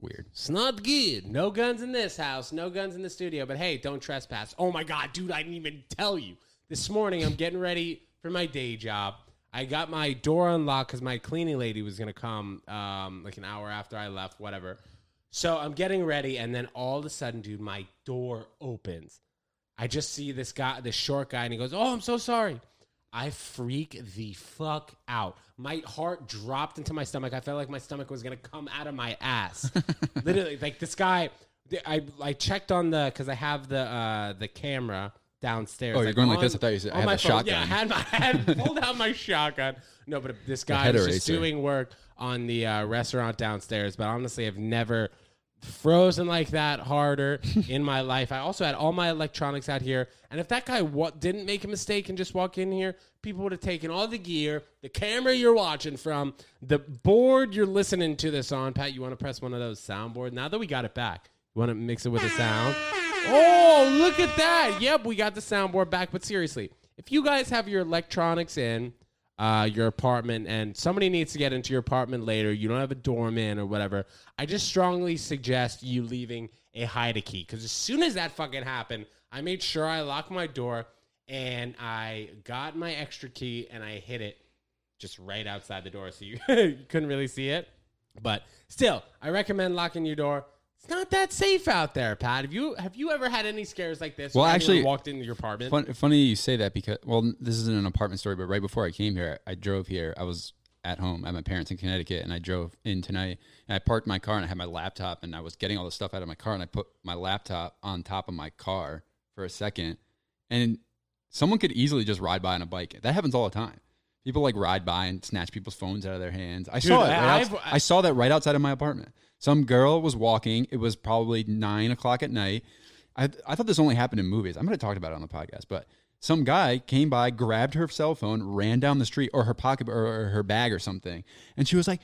weird. It's not good. No guns in this house. No guns in the studio. But hey, don't trespass. Oh my god, dude! I didn't even tell you. This morning, I'm getting ready for my day job. I got my door unlocked because my cleaning lady was gonna come um, like an hour after I left, whatever. So I'm getting ready, and then all of a sudden, dude, my door opens. I just see this guy, this short guy, and he goes, "Oh, I'm so sorry." I freak the fuck out. My heart dropped into my stomach. I felt like my stomach was gonna come out of my ass. Literally, like this guy. I I checked on the because I have the uh, the camera downstairs. Oh, you're going like this? I thought you said, I had my a phone. Yeah, I had my I had pulled out my shotgun. No, but this guy was just doing work on the uh, restaurant downstairs. But honestly, I've never frozen like that harder in my life. I also had all my electronics out here, and if that guy what didn't make a mistake and just walk in here, people would have taken all the gear, the camera you're watching from, the board you're listening to this on. Pat, you want to press one of those soundboard? Now that we got it back, you want to mix it with a sound? Oh, look at that! Yep, we got the soundboard back. But seriously, if you guys have your electronics in uh, your apartment and somebody needs to get into your apartment later, you don't have a doorman or whatever, I just strongly suggest you leaving a hide a key. Because as soon as that fucking happened, I made sure I locked my door and I got my extra key and I hid it just right outside the door so you, you couldn't really see it. But still, I recommend locking your door. It's not that safe out there, Pat. Have you have you ever had any scares like this? Well, actually- walked into your apartment. Fun, funny you say that because well, this isn't an apartment story, but right before I came here, I drove here. I was at home at my parents in Connecticut, and I drove in tonight. And I parked my car, and I had my laptop, and I was getting all the stuff out of my car, and I put my laptop on top of my car for a second, and someone could easily just ride by on a bike. That happens all the time. People like ride by and snatch people's phones out of their hands. I saw it. Right I- outs- saw that right outside of my apartment. Some girl was walking. It was probably nine o'clock at night. I, I thought this only happened in movies. I'm going to talk about it on the podcast, but some guy came by, grabbed her cell phone, ran down the street or her pocket or, her bag or something, and she was like,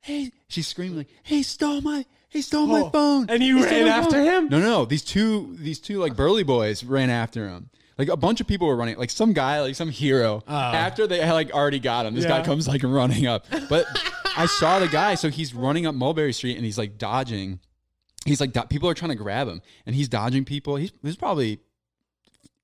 "Hey!" She screamed like, "He stole my, he stole my Oh, phone!" and you He ran after phone." him? No, no, no. These two, these two like burly boys ran after him. Like a bunch of people were running, like some guy, like some hero. Uh. After they had like already got him, this guy comes like running up. But I saw the guy, so he's running up Mulberry Street and he's like dodging. He's like do- people are trying to grab him, and he's dodging people. He's, he's probably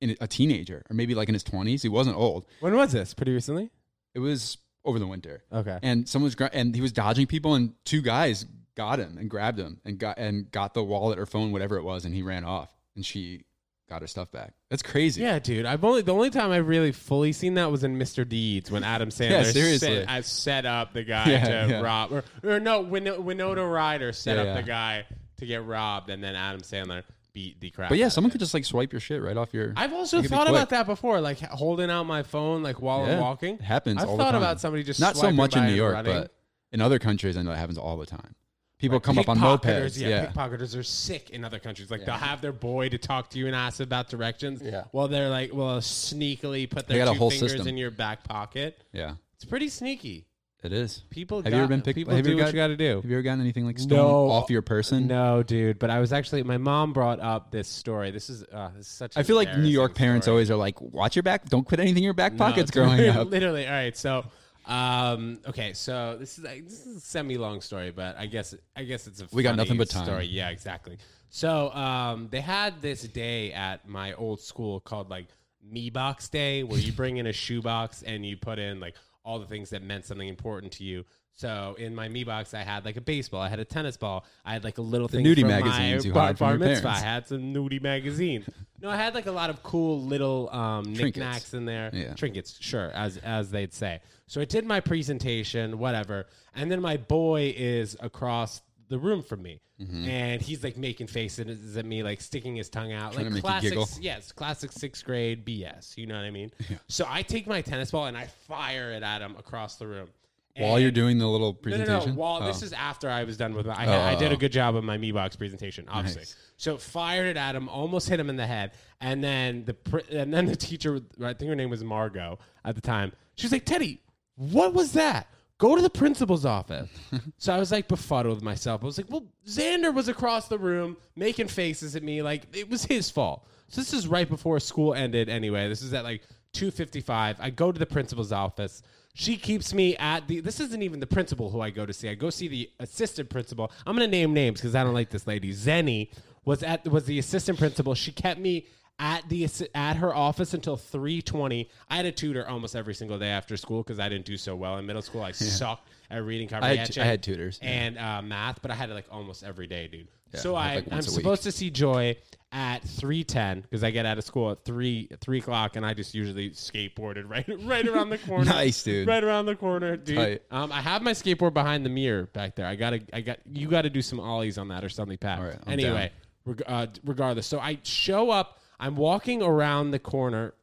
in a teenager or maybe like in his twenties. He wasn't old. When was this? Pretty recently. It was over the winter. Okay. and someone's gra- and he was dodging people and two guys got him and grabbed him and got and got the wallet or phone whatever it was and he ran off and she got her stuff back that's crazy Yeah, dude. I've only the only time I've really fully seen that was in Mr. Deeds when Adam Sandler seriously. set, I set up the guy Yeah, to yeah. rob, or, or no, Win- Winona Ryder set Yeah, up yeah. the guy to get robbed, and then Adam Sandler beat the crap. but yeah someone could just like swipe your shit right off your I've also It thought about that before, like holding out my phone, like while I'm walking. it happens I've all the thought about somebody just not so much in new york running. but in other countries i know that happens all the time people Like, come up on mopeds Yeah, yeah, pickpocketers are sick in other countries. Like they'll have their boy to talk to you and ask about directions. Yeah. While they're like, well, sneakily put their got two whole fingers system. in your back pocket. yeah It's pretty sneaky. it is People have you ever been picked people have do you what you gotta do. have you ever gotten anything like stolen No. off your person No, dude. But I was actually my mom brought up this story. This is uh, this is such. i feel like new york parents story. always are like watch your back don't put anything in your back pockets it's growing up Literally. All right. So, um, okay. So this is like, this is a semi-long story, but I guess I guess it's a We got nothing but time. Story. Yeah, exactly. So um, they had this day at my old school called like Me Box Day, where you bring in a shoebox and you put in like all the things that meant something important to you. So in my Me Box, I had like a baseball, I had a tennis ball, I had like a little thing nudie magazines my you bar, bar mitzvah. I had some nudie magazines. no, I had like a lot of cool little um, knickknacks in there Yeah. trinkets, sure, as as they'd say. So I did my presentation, whatever, and then my boy is across the room from me, Mm-hmm. and he's like making faces at me, like sticking his tongue out, Trying like classic, yes, classic sixth grade BS. You know what I mean? So I take my tennis ball and I fire it at him across the room. while you're doing the little presentation no, no. While Oh. this is after I was done with my, I, Oh, I did oh, a good job of my Me Box presentation, obviously. Nice. So fired it at him, almost hit him in the head, and then the and then the teacher, I think her name was Margot at the time. She was like, "Teddy, what was that? Go to the principal's office." so I was like befuddled with myself. I was like, "Well, Xander was across the room making faces at me, like it was his fault." So this is right before school ended. Anyway, this is at like two fifty five. I go to the principal's office. She keeps me at the. This isn't even the principal who I go to see. I go see the assistant principal. I'm gonna name names because I don't like this lady. Zenny was at was the assistant principal. She kept me at the at her office until 3:20. I had a tutor almost every single day after school because I didn't do so well in middle school. I sucked at reading I had, comprehension. I had tutors yeah. and uh, math, but I had it like almost every day, dude. Yeah, so I I, like, I'm once a week. supposed to see Joy at three ten because I get out of school at three three o'clock, and I just usually skateboarded right right around the corner. Nice, dude. Right around the corner, dude. Tight. Um, I have my skateboard behind the mirror back there. I gotta, I got you got to do some ollies on that or something, Pat. All right, I'm anyway, reg- uh, regardless, so I show up. I'm walking around the corner,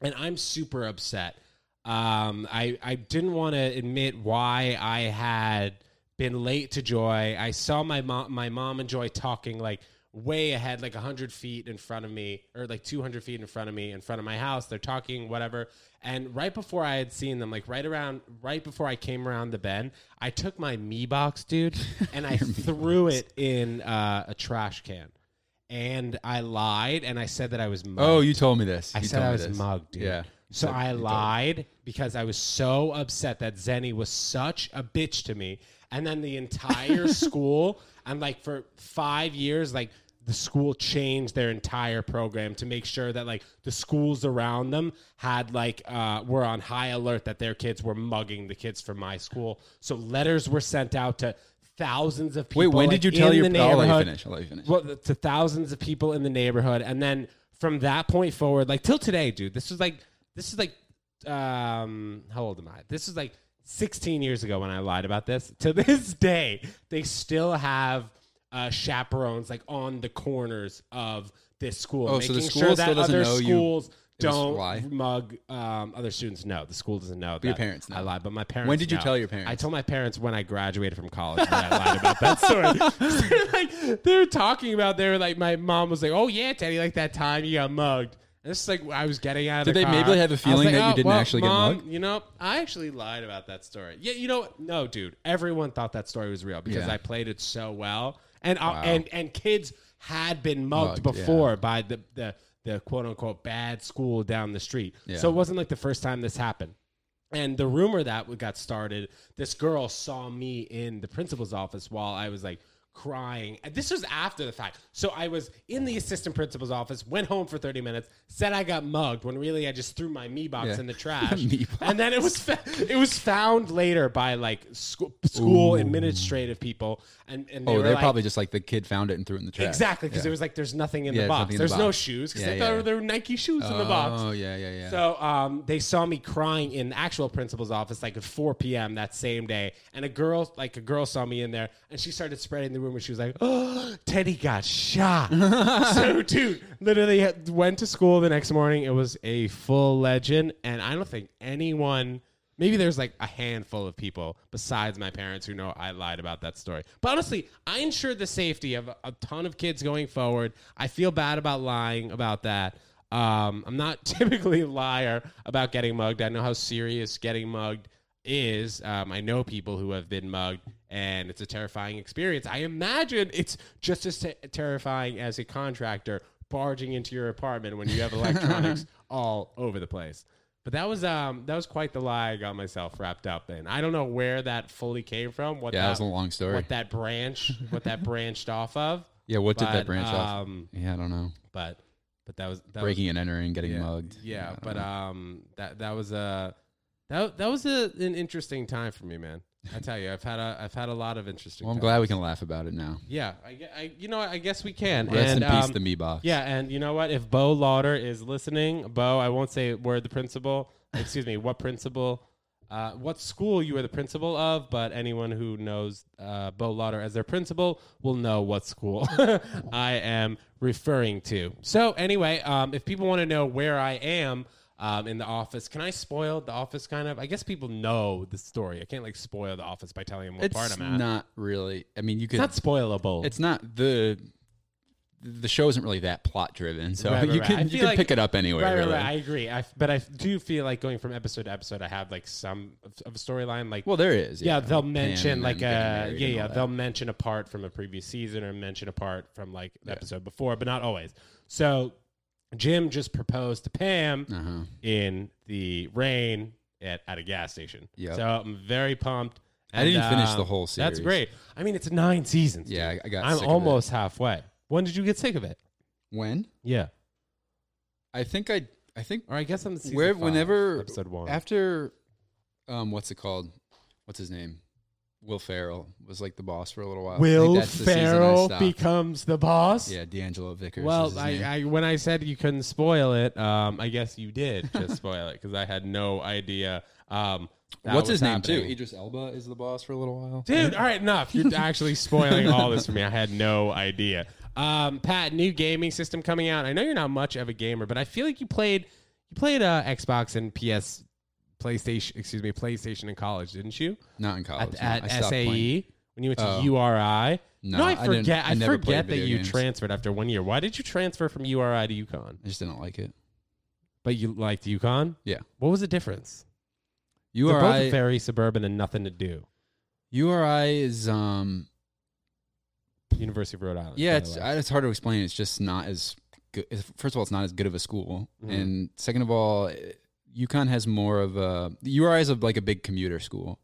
and I'm super upset. Um, I I didn't want to admit why I had been late to Joy. I saw my mom, my mom and Joy talking like way ahead, like hundred feet in front of me, or like two hundred feet in front of me, in front of my house. They're talking whatever. And right before I had seen them, like right around, right before I came around the bend, I took my me box, dude, and I threw it in uh, a trash can. And I lied, and I said that I was. Mugged. oh you told me this I You said told I me was this. mugged, dude. yeah So said- I you told lied because I was so upset that Zenny was such a bitch to me. And then the entire school, and like for five years, like the school changed their entire program to make sure that like the schools around them had like uh, were on high alert that their kids were mugging the kids from my school. So letters were sent out to thousands of people. wait when did you tell your I'll let you finish I'll let you finish well, to thousands of people in the neighborhood, and then from that point forward, like till today, dude, this was like this is like um how old am I? This is like 16 years ago when I lied about this. To this day, they still have uh, chaperones like on the corners of this school, Oh, so making school sure that doesn't other know schools it was a don't lie? mug um, other students. No, the school doesn't know. your that parents know. I lied, but my parents. When did you know. tell your parents? I told my parents when I graduated from college that I lied about that story. Like they were talking about they were like my mom was like, "Oh yeah, Teddy, like that time you got mugged." And this is like I was getting out of Did the they car. maybe have a feeling like, that you "Oh, didn't well, actually get mugged? You know, I actually lied about that story. Yeah, you know, no, dude. Everyone thought that story was real because Yeah. I played it so well, and uh, Wow. and and kids had been mugged, Mugged, yeah. before by the the the quote unquote bad school down the street. Yeah. So it wasn't like the first time this happened. And the rumor that we got started, this girl saw me in the principal's office while I was like crying. And this was after the fact. So I was in the assistant principal's office, went home for 30 minutes, said I got mugged when really I just threw my me box Yeah. in the trash. And then it was fa- it was found later by like school, school administrative people and and they Oh, they're like, probably just like the kid found it and threw it in the trash. Exactly, because Yeah. it was like there's nothing in Yeah, the box. in the There's no shoes because they thought there were Nike shoes in the box. Oh yeah, yeah, yeah. So um, they saw me crying in the actual principal's office like at 4 p.m. that same day, and a girl, like a girl, saw me in there, and she started spreading the rumor. She was like, "Oh, Teddy got shot." so, dude, literally had- went to school the next morning. It was a full legend, and I don't think anyone. Maybe there's like a handful of people besides my parents who know I lied about that story. But honestly, I ensured the safety of a ton of kids going forward. I feel bad about lying about that. Um, I'm not typically a liar about getting mugged. I know how serious getting mugged is. Um, I know people who have been mugged, and it's a terrifying experience. I imagine it's just as te- terrifying as a contractor barging into your apartment when you have electronics all over the place. But that was um that was quite the lie I got myself wrapped up in. I don't know where that fully came from. What yeah, that, that was a long story. what that branch what that branched off of. yeah, what did that branch off? um, Yeah, I don't know. But but that was that was, Breaking and entering, getting yeah, mugged. Yeah, don't but know. um, that that was a that that was a, an interesting time for me, man. I tell you, I've had a I've had a lot of interesting. well, I'm glad we can laugh about it now. Yeah, I, I you know I guess we can. Rest and, in peace, um, the me box. Yeah, and you know what? If Bo Lauder is listening, Bo, I won't say word the principal. Excuse me, what principal? Uh, what school you were the principal of? But anyone who knows uh, Bo Lauder as their principal will know what school I am referring to. So anyway, um, if people want to know where I am. Um, in the office, can I spoil the office? Kind of. I guess people know the story. I can't like spoil the office by telling them what it's part I'm at. not really. I mean, you could. it's not spoilable. It's not the. The show isn't really that plot driven, so Right, right, you right. Can you can like- pick it up anywhere. Right, really. right. I agree. I, but I do feel like going from episode to episode, I have like some of, a storyline. Like, well, there is. yeah, they'll like mention like a yeah, yeah, that. they'll mention a part from a previous season or mention a part from like the episode before, but not always. So Jim just proposed to Pam Uh-huh. in the rain at, at a gas station. Yep. So I'm very pumped. I didn't And, finish the whole whole That's great. I mean, it's nine seasons. Yeah, dude. I- I got I'm sick of it. almost halfway. When did you get sick of it? When Yeah. I think I I think Or I guess I'm season where five, whenever episode one. after um what's it called? What's his name? Will Ferrell was like the boss for a little while. Will that's the season I Ferrell becomes the boss. Yeah, DeAngelo Vickers. is Well, his I, name. I when I said you couldn't spoil it, um, I guess you did just spoil it because I had no idea. Um, What's was his name happening. too? Idris Elba is the boss for a little while. Dude, all right, enough. You're actually spoiling all this for me. I had no idea. Um, Pat, new gaming system coming out. I know you're not much of a gamer, but I feel like you played you played uh, Xbox and PS, PlayStation. Excuse me, PlayStation in college, didn't you? Not in college. At, no. At SAE playing. when you went to Oh. URI. No, I I forget. I, I never forget that you games. transferred after one year. Why did you transfer from URI to UConn? I just didn't like it. But you liked UConn. Yeah. What was the difference? They're both URI very suburban and nothing to do. URI is um University of Rhode Island. yeah, it's. I- it's hard to explain. It's just not as good. First of all, it's not as good of a school, Mhm. and second of all, eh, UConn has more of a URI is a, like a big commuter school.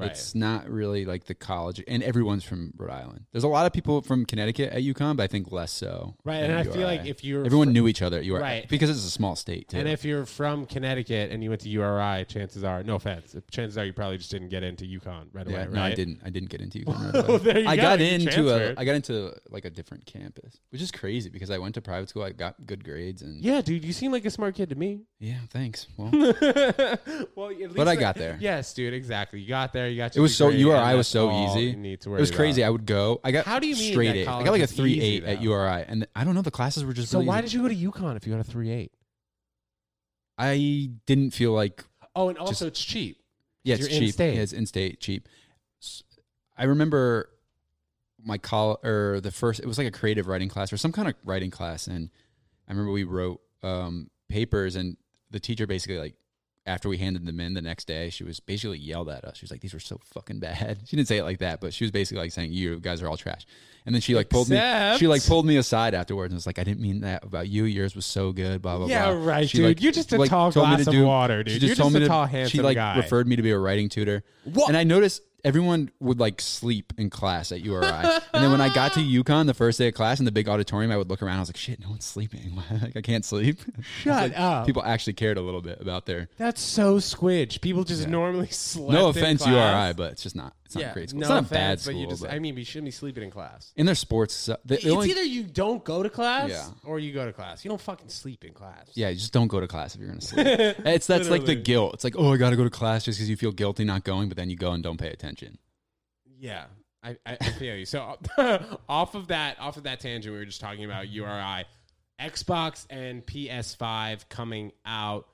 Right. It's not really like the college, and everyone's from Rhode Island. There's a lot of people from Connecticut at UConn, but I think less so. right, and I URI. feel like if you're everyone fr- knew each other at URI, Right. Because it's a small state too. and if you're from Connecticut and you went to URI, chances are, no offense, chances are you probably just didn't get into UConn right yeah, away. no, I right? didn't. I didn't get into UConn. Right Well, there you I go, got you into a. I got into like a different campus, which is crazy because I went to private school. I got good grades, and Yeah, dude, you seem like a smart kid to me. yeah thanks. Well, well, at least But I got there. Yes, dude, exactly. You got there. You got. It was so URI and was so easy. it was crazy. about. I would go. I got How do you mean straight A's. I got like a three eight at? URI, and I don't know. The classes were just So really why easy. did you go to UConn if you got a three eight? I didn't feel like Oh, and also it's cheap. yeah, it's cheap. in-state. Yeah, it's in state cheap. I remember my call or the first. It was like a creative writing class or some kind of writing class, and I remember we wrote um, papers, and the teacher basically like after we handed them in the next day, she was basically yelled at us. She was like, "These were so fucking bad." She didn't say it like that, but she was basically like saying, "You guys are all trash." And then she like pulled me. She like pulled me aside afterwards and was like, "I didn't mean that about you. Yours was so good." Blah blah Yeah, blah. right, She, dude. You're just a tall told me glass to of water, dude. She You're just told just me a to, tall, She like guy. referred me to be a writing tutor. What? And I noticed everyone would like sleep in class at URI. and then when I got to UConn the first day of class in the big auditorium, I would look around. I was like, "Shit, no one's sleeping. like I can't sleep." Shut Like, up. People actually cared a little bit about their. That's so squidge. People just normally sleep. No offense. URI, but it's just not. It's not yeah, a great school. No it's not offense, a bad school. but you just. but I mean, you shouldn't be sleeping in class. in their sports, uh, the, the It's only, either you don't go to class, Yeah. or you go to class. You don't fucking sleep in class. yeah, you just don't go to class if you're gonna sleep. it's that's like the guilt. It's like, oh, I got to go to class just because you feel guilty not going, but then you go and don't pay attention. Yeah, I, I, I feel you. So off of that, off of that tangent, we were just talking about URI, Xbox and PS5 coming out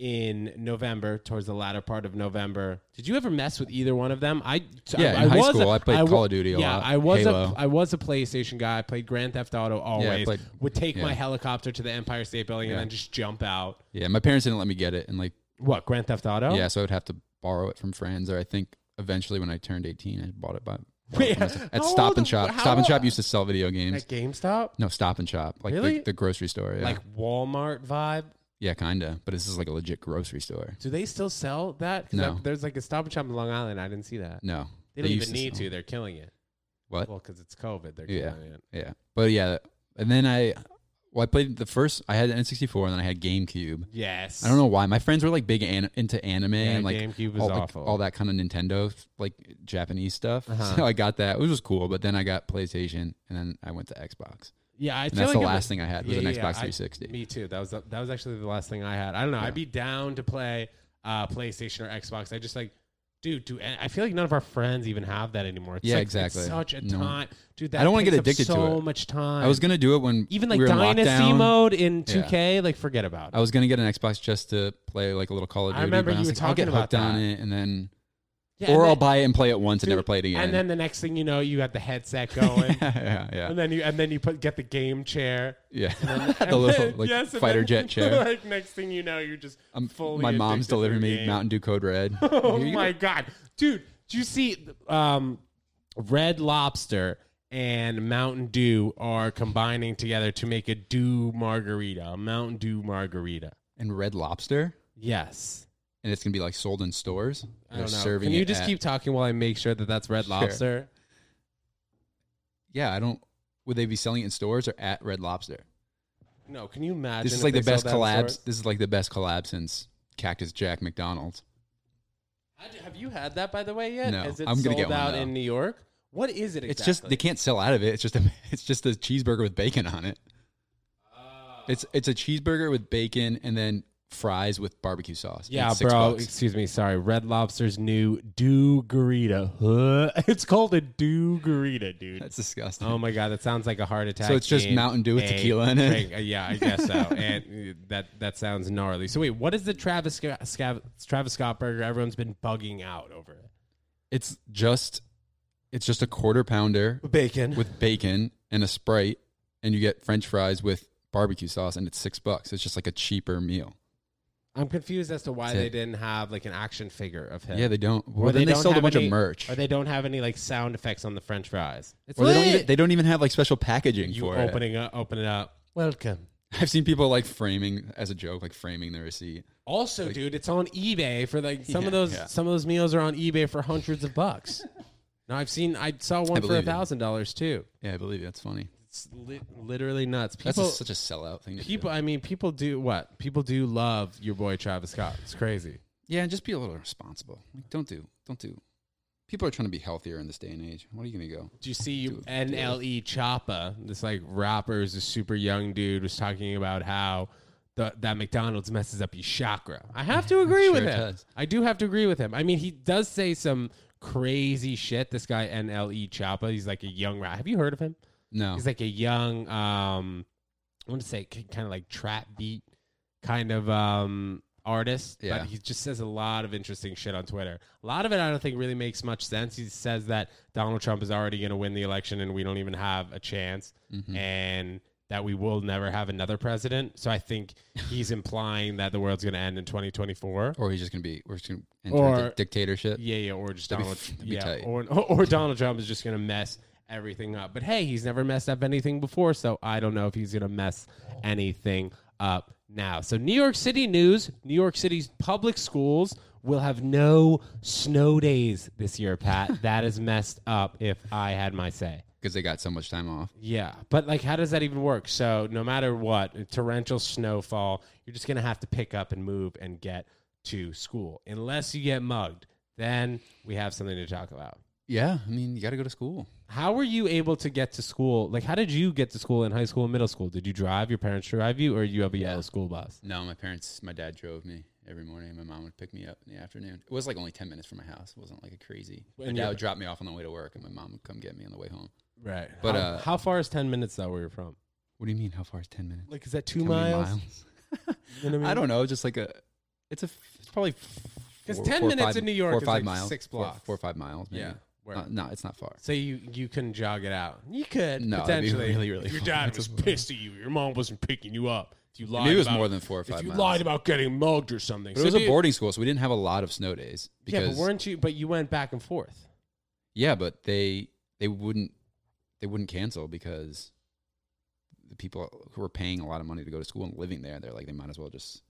in November, towards the latter part of November. Did you ever mess with either one of them? I Yeah, I, in high was school, a- I played wa- Call of Duty a yeah, lot, I was Halo. a I was a PlayStation guy. I played Grand Theft Auto always. played- Would take my helicopter to the Empire State Building Yeah. and then just jump out. Yeah, my parents didn't let me get it, and like, What Grand Theft Auto? yeah, so I would have to borrow it from friends, or I think eventually when I turned 18, I bought it by Wait, at Stop and Shop. how Stop and Shop used to sell video games. At GameStop, no, Stop and Shop, like Really? the, the grocery store. Yeah. like Walmart vibe. Yeah, kinda, but this is like a legit grocery store. Do they still sell that? 'Cause No. I- there's like a Stop and Shop in Long Island. I didn't see that. No, They don't used even need sell- to. They're killing it. What? Well, because it's COVID. They're Yeah. killing it. Yeah, but yeah, and then I, well, I played the first. I had an N64, and then I had GameCube. Yes. I don't know why. My friends were like big an- into anime Yeah, and like GameCube was all, like, awful. all that kind of Nintendo like Japanese stuff. Uh-huh. So I got that. It was cool, but then I got PlayStation, and then I went to Xbox. Yeah, I And that's like the last thing I had was Yeah, an yeah, Xbox I- 360. Me too. That was the, that was actually the last thing I had. I don't know. I'd be down to play uh, PlayStation or Xbox. I just like, dude, do I feel like none of our friends even have that anymore. It's Yeah, like, exactly. It's such a No. time, dude. That I don't wanna get up addicted to so much time. I was gonna do it when even like we Dynasty lockdown. mode in 2K. Like, forget about it. I was gonna get an Xbox just to play like a little Call of Duty. I was you like, were I'll get talking about hooked on it, and then Yeah, or I'll buy it and play it once and never play it again. And then the next thing you know, you got the headset going. yeah, yeah, And then you and then you put get the game chair. yeah. And the little then- like yes, fighter then, jet chair. like next thing you know, you're just Um, fully. my mom's delivering me game. Mountain Dew Code Red. Oh you go. my god, dude! Do you see um, Red Lobster and Mountain Dew are combining together to make a Dew margarita, a Mountain Dew margarita? And Red Lobster, Yes. And it's gonna be like sold in stores. I don't know. serving Can you just at- keep talking while I make sure that that's Red Sure. Lobster? Yeah, I don't. Would they be selling it in stores or at Red Lobster? No, can you imagine? This is like the best collabs. This is like the best collab since Cactus Jack McDonald's. Have you had that by the way yet? No, Is it I'm gonna sold get one, out in New York? What is it exactly? It's just they can't sell out of it. It's just a it's just a cheeseburger with bacon on it. Oh. It's it's a cheeseburger with bacon and then fries with barbecue sauce. Yeah, bro. bucks. Excuse me. Sorry. Red Lobster's new Dew Garita. It's called a Dew Garita, dude. That's disgusting. Oh my god, that sounds like a heart attack. So it's just Mountain Dew with tequila in it? drink. Uh, yeah, I guess so. and uh, that that sounds gnarly. So wait, what is the Travis Scott, Scav- Travis Scott burger? Everyone's been bugging out over it. It's just it's just a quarter pounder Bacon. with bacon and a sprite, and you get French fries with barbecue sauce, and it's six bucks. It's just like a cheaper meal. I'm confused as to why That's they it. didn't have like an action figure of him. Yeah, they don't. Or Well, then they don't sold a have bunch any- of merch. Or they don't have any like sound effects on the French fries. It's Or they don't even they don't even have like special packaging you for it. opening up, open it up. Welcome. I've seen people like framing as a joke, like framing the receipt. Also, dude, it's on eBay for like some of Yeah, those. yeah. Some of those meals are on eBay for hundreds of bucks. now I've seen. I saw one for a believe you. thousand dollars too. Yeah, I believe you. That's funny. It's li- literally nuts. That's People, a, such a sellout thing. To people. do. I mean, people do what? People do love your boy Travis Scott. It's crazy. Yeah, and just be a little responsible. Like, don't do, don't do. People are trying to be healthier in this day and age. What are you gonna go? Do you see NLE Choppa? This like rapper is a super young dude was talking about how the, that McDonald's messes up your chakra. I have to agree Sure with him. does. I do have to agree with him. I mean, he does say some crazy shit. This guy NLE Choppa, he's like a young rap. Have you heard of him? No, He's like a young, um, I want to say kind of like trap beat kind of um, artist. Yeah. But he just says a lot of interesting shit on Twitter. A lot of it I don't think really makes much sense. He says that Donald Trump is already going to win the election and we don't even have a chance. Mhm. And that we will never have another president. So I think he's implying that the world's going to end in 2024. Or he's just gonna be, we're just gonna enter Or- di- dictatorship. Yeah, yeah, or just That'd Donald. be yeah, tight. or or Donald Trump is just going to mess everything up. But hey, he's never messed up anything before, so I don't know if he's going to mess anything up now. So New York City news: New York City's public schools will have no snow days this year. Pat, that is messed up. If I had my say. because they got so much time off. Yeah, but like, how does that even work? So, no matter what, torrential snowfall, you're just gonna have to pick up and move and get to school, unless you get mugged. Then we have something to talk about. Yeah, I mean, you got to go to school. How were you able to get to school? Like, how did you get to school in high school and middle school? Did you drive? Your parents drive you, or you have a yellow school bus? No, my parents, my dad drove me every morning. My mom would pick me up in the afternoon. It was like only ten minutes from my house. It wasn't like a crazy. My And dad would drop me off on the way to work, and my mom would come get me on the way home. Right. But, how, uh, how far is ten minutes though? Where you're from? What do you mean? How far is ten minutes? Like, is that two miles? miles? You know what I don't know. Just like a, it's a, it's probably 'Cause four- 10 minutes five- in New York four or is five like miles, six four- blocks. four or five miles. Maybe. Yeah. Where- Uh, no, it's not far. So you you couldn't jog it out. You could No, potentially. really, really your dad was pissed at you. Your mom wasn't picking you up. If you lied, Maybe it was about- more than four or five If you miles. lied about getting mugged or something. But So it was a you- boarding school, so we didn't have a lot of snow days. Yeah, but weren't you? But you went back and forth. Yeah, but they they wouldn't they wouldn't cancel because the people who were paying a lot of money to go to school and living there, they're like they might as well just.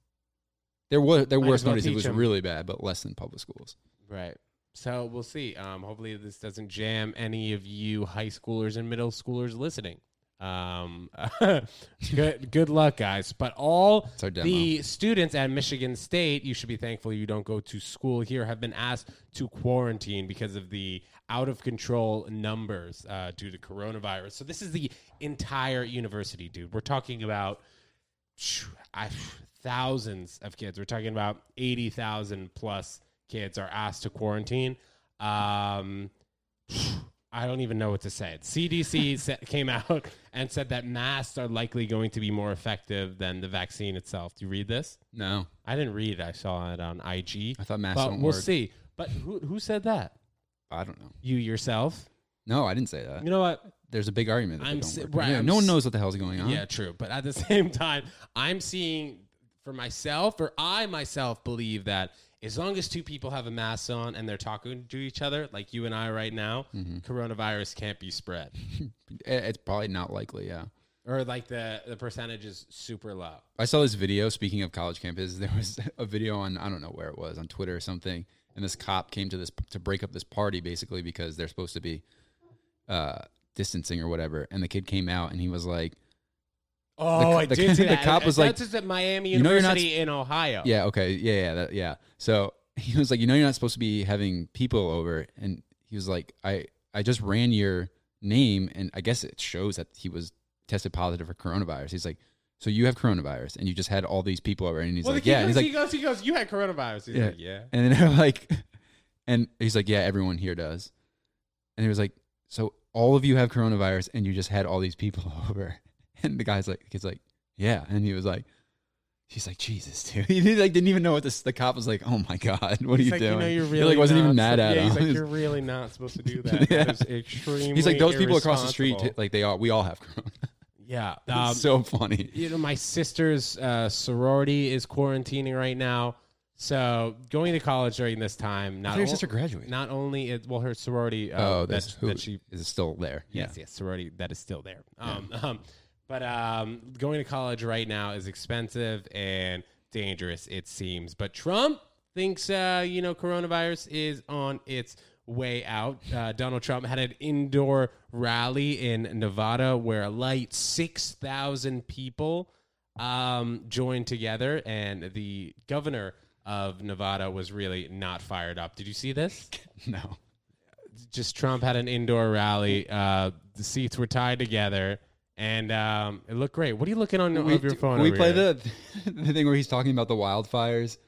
There was there Might were snow days. It was was 'em. really bad, but less than public schools. Right. So we'll see. Um, hopefully this doesn't jam any of you high schoolers and middle schoolers listening. Um, good good luck, guys. But all It's our demo. the students at Michigan State, you should be thankful you don't go to school here, have been asked to quarantine because of the out of control numbers uh, due to coronavirus. So this is the entire university, dude. We're talking about I, thousands of kids. We're talking about eighty thousand plus kids are asked to quarantine. Um, I don't even know what to say. CDC came out and said that masks are likely going to be more effective than the vaccine itself. Do you read this? No, I didn't read it. I saw it on IG. I thought masks But we'll work. see. But who who said that? I don't know. You yourself? No, I didn't say that. You know what? There's a big argument. That I'm si- right, Yeah, I'm no one knows what the hell's going on. Yeah, true. But at the same time, I'm seeing for myself, or I myself believe that as long as two people have a mask on and they're talking to each other, like you and I right now, Mm-hmm. coronavirus can't be spread. It's probably not likely. Yeah. or like the, the percentage is super low. I saw this video. Speaking of college campuses, there was a video on I don't know where it was on Twitter or something, and this cop came to this to break up this party basically because they're supposed to be uh, distancing or whatever, and the kid came out and he was like, Oh, the- I the- did see the that. cop was That's like, just at Miami "You know you're not University in Ohio. "Yeah, okay, yeah, yeah, that, yeah." So he was like, "You know, you're not supposed to be having people over," and he was like, "I I just ran your name, and I guess it shows that he was tested positive for coronavirus." He's like. So you have coronavirus, and you just had all these people over, and he's Well, like, kid "Yeah." And goes, he's like, he goes, he goes, you had coronavirus. He's Yeah. like, yeah. And then they're like, and he's like, yeah, everyone here does. And he was like, so all of you have coronavirus and you just had all these people over. And the guy's like, he's like, yeah. And he was like, he's like, Jesus, dude. He like didn't even know what this. The cop was like, oh my god, what are you like, doing? You know, you're He, really like wasn't even mad at yeah, him. He's like, you're really not supposed to do that. Yeah. That extremely. He's like those people across the street, like they are. we all have corona. Yeah. Um, so funny. you know, my sister's uh, sorority is quarantining right now. So going to college during this time, not your sister graduated. Not only it, well, her sorority. Uh, oh, that, that's who that she is still there. Yes, yes, sorority that is still there. Um, um, but um, going to college right now is expensive and dangerous, it seems. But Trump thinks, uh, you know, coronavirus is on its way out. Uh, Donald Trump had an indoor rally in Nevada where a light 6,000 people um, joined together, and the governor of Nevada was really not fired up. Did you see this? No. just Trump had an indoor rally. Uh, the seats were tied together, and um, it looked great. What are you looking on We, of your phone? can we play here? the the thing where he's talking about the wildfires.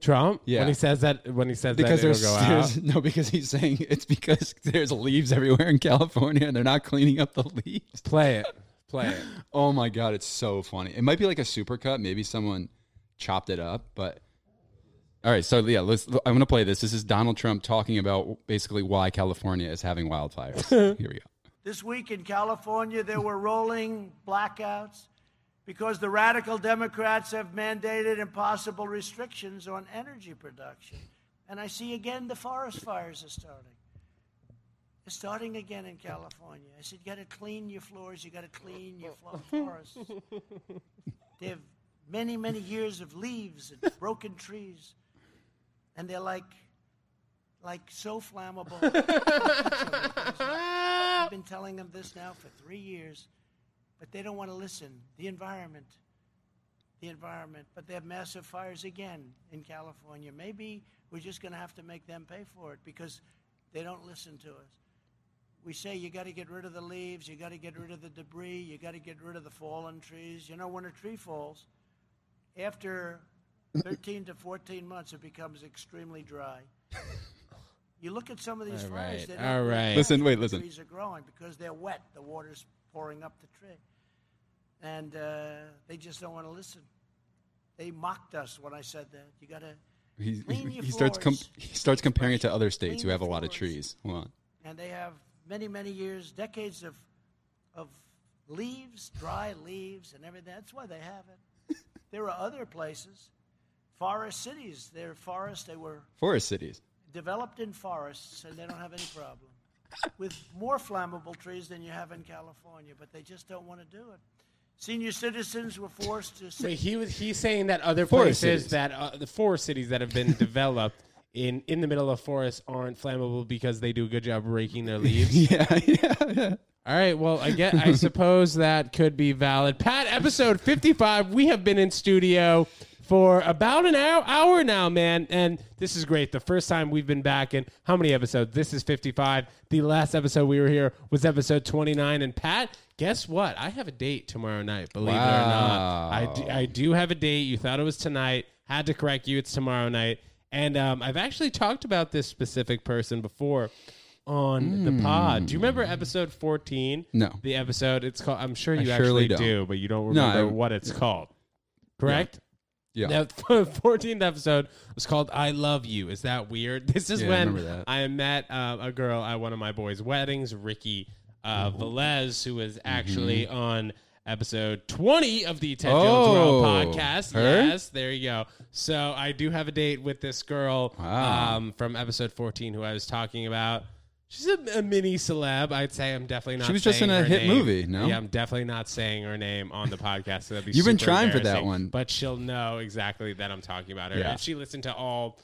Trump? Yeah. when he says that, when he says because that, there's, it'll go out. there's no because he's saying it's because there's leaves everywhere in California and they're not cleaning up the leaves. Play it, play it. Oh my god, it's so funny. It might be like a supercut. Maybe someone chopped it up, but all right. So yeah, let's. I'm gonna play this. This is Donald Trump talking about basically why California is having wildfires. Here we go. This week in California, there were rolling blackouts because the radical Democrats have mandated impossible restrictions on energy production. And I see again the forest fires are starting. They're starting again in California. I said, you got to clean your floors, you got to clean your forests. They have many, many years of leaves and broken trees, and they're like, like so flammable. I've been telling them this now for three years, but they don't want to listen. The environment, the environment. But they have massive fires again in California. Maybe we're just going to have to make them pay for it because they don't listen to us. We say you got to get rid of the leaves, you got to get rid of the debris, you got to get rid of the fallen trees. You know, when a tree falls, after 13 to 14 months, it becomes extremely dry. You look at some of these All fires. right, they don't all really right. know Listen, wait, the listen. Trees are growing because they're wet. The water's pouring up the tree, and uh, they just don't want to listen. They mocked us when I said that. You got to, He, Clean he starts com- he starts comparing it to other states Clean who have a lot of trees. Hold on. and they have many, many years, decades of, of leaves, dry leaves, and everything. That's why they have it. there are other places, forest cities. They're forests. They were Forest cities. Developed in forests, and they don't have any problem with more flammable trees than you have in California. But they just don't want to do it. Senior citizens were forced to. Sit Wait, he was he's saying that other Forest places cities. that uh, the forest cities that have been developed in in the middle of forests aren't flammable because they do a good job raking their leaves. yeah, yeah, yeah. All right, well, I get I suppose that could be valid. Pat, episode 55, we have been in studio for about an hour, hour now, man, and this is great. The first time we've been back in how many episodes? This is 55. The last episode we were here was episode 29 and Pat, guess what? I have a date tomorrow night, believe it or not. I do, I do have a date. You thought it was tonight. Had to correct you. It's tomorrow night. And um, I've actually talked about this specific person before on the pod. Do you remember episode 14? No. The episode, it's called, I'm sure I you surely actually don't. do, but you don't No, remember I- what it's called. Correct? Yeah. Now, 14th episode was called "I Love You." Is that weird? This is Yeah, I when that. I met uh, a girl at one of my boys' weddings, Ricky uh, Mm-hmm. Velez, who was actually on episode 20 of the Ted Jones World Oh, podcast. her? Yes, there you go. So I do have a date with this girl Wow. um, from episode 14 who I was talking about. She's a, a mini celeb. I'd say I'm definitely not. She was just in a hit name. movie, no? Yeah, I'm definitely not saying her name on the podcast. So that'd be You've been trying for that one. but she'll know exactly that I'm talking about her. Yeah. If she listened to all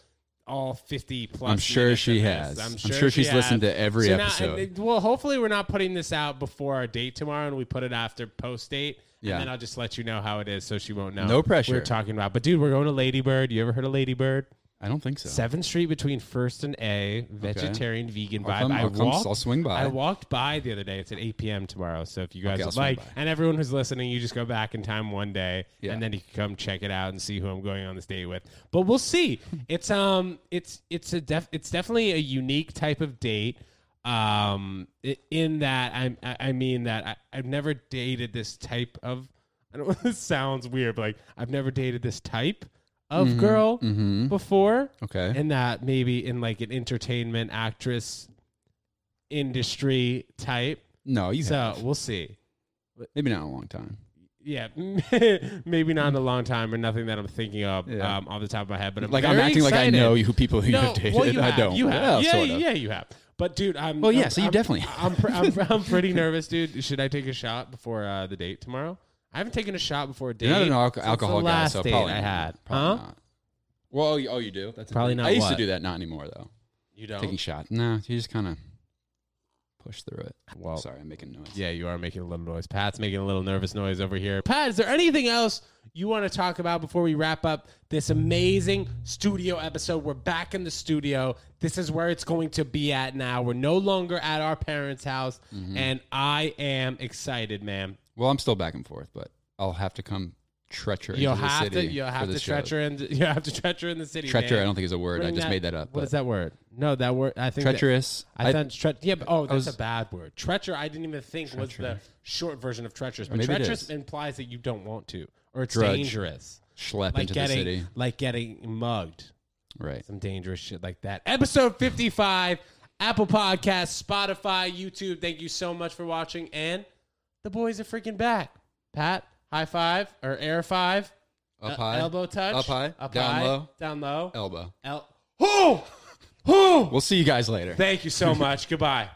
all 50 plus, I'm sure she has. I'm I'm sure, sure she she's listened to every So episode. and, well, hopefully we're not putting this out before our date tomorrow, and we put it after post date. Yeah. And then I'll just let you know how it is, so she won't know. No pressure. We're talking about, but dude, we're going to Ladybird. You ever heard of Ladybird? I don't think so. Seventh Street between First and A, vegetarian vegan I'll vibe. come- I I'll come- walked, I'll swing by. I walked by the other day. It's at 8 p.m. tomorrow. So if you guys Okay, I'll would swing like, by. and everyone who's listening, you just go back in time one day, Yeah. and then you can come check it out and see who I'm going on this date with. But we'll see. It's um, it's it's a def, it's definitely a unique type of date. Um, i- in that I I I mean that I, I've never dated this type of. I don't. Know. This sounds weird, but like I've never dated this type of girl before Okay. and that maybe in like an entertainment actress industry type. no, you So have. we'll see. Maybe not in a long time. Yeah, maybe not in a long time or nothing that I'm thinking of Yeah. um, off the top of my head. But I'm Like I'm acting like I know you people who No, you've dated. well, you I have, don't. You have. Well, yeah, sort of. yeah, you have. But dude, I'm. Well, yeah, I'm- so you I'm- definitely I'm, pr- I'm, I'm pretty nervous, dude. Should I take a shot before uh, the date tomorrow? I haven't taken a shot before a date. You're not an alco- since alcohol the guy, last so date probably I not. had. Probably huh? not. Well, oh, you- oh, you do. That's Probably not I used what? to do that. Not anymore though. You don't. Taking shot. No, you just kind of push through it. Well, Sorry, I'm making noise. Yeah, you are making a little noise. Pat's making a little nervous noise over here. Pat, is there anything else you want to talk about before we wrap up this amazing studio episode? We're back in the studio. This is where it's going to be at now. We're no longer at our parents' house, Mm-hmm. and I am excited, man. Well, I'm still back and forth, but I'll have to come treacher You'll into the have city to, you'll for have to this show. treacher in. You have to treacher in the city. Treacher, man. I don't think is a word. I Bring just made that up. What but is that word? No, that word. I think that- Treacherous. I, thought tre- yeah, but, oh, that's was- a bad word. Treacher, I didn't even think was the short version of treacherous. But Maybe it treacherous is. implies that you don't want to, or it's Drudge. dangerous, schlep like into getting the city. like getting mugged, Right. some dangerous shit like that. Episode fifty-five. Apple Podcasts, Spotify, YouTube. Thank you so much for watching. And the boys are freaking back. Pat, high five or air five. Up El- high. elbow touch. Up high. Up down high, low. Down low. Elbow. El- oh, oh. We'll see you guys later. Thank you so much. Goodbye.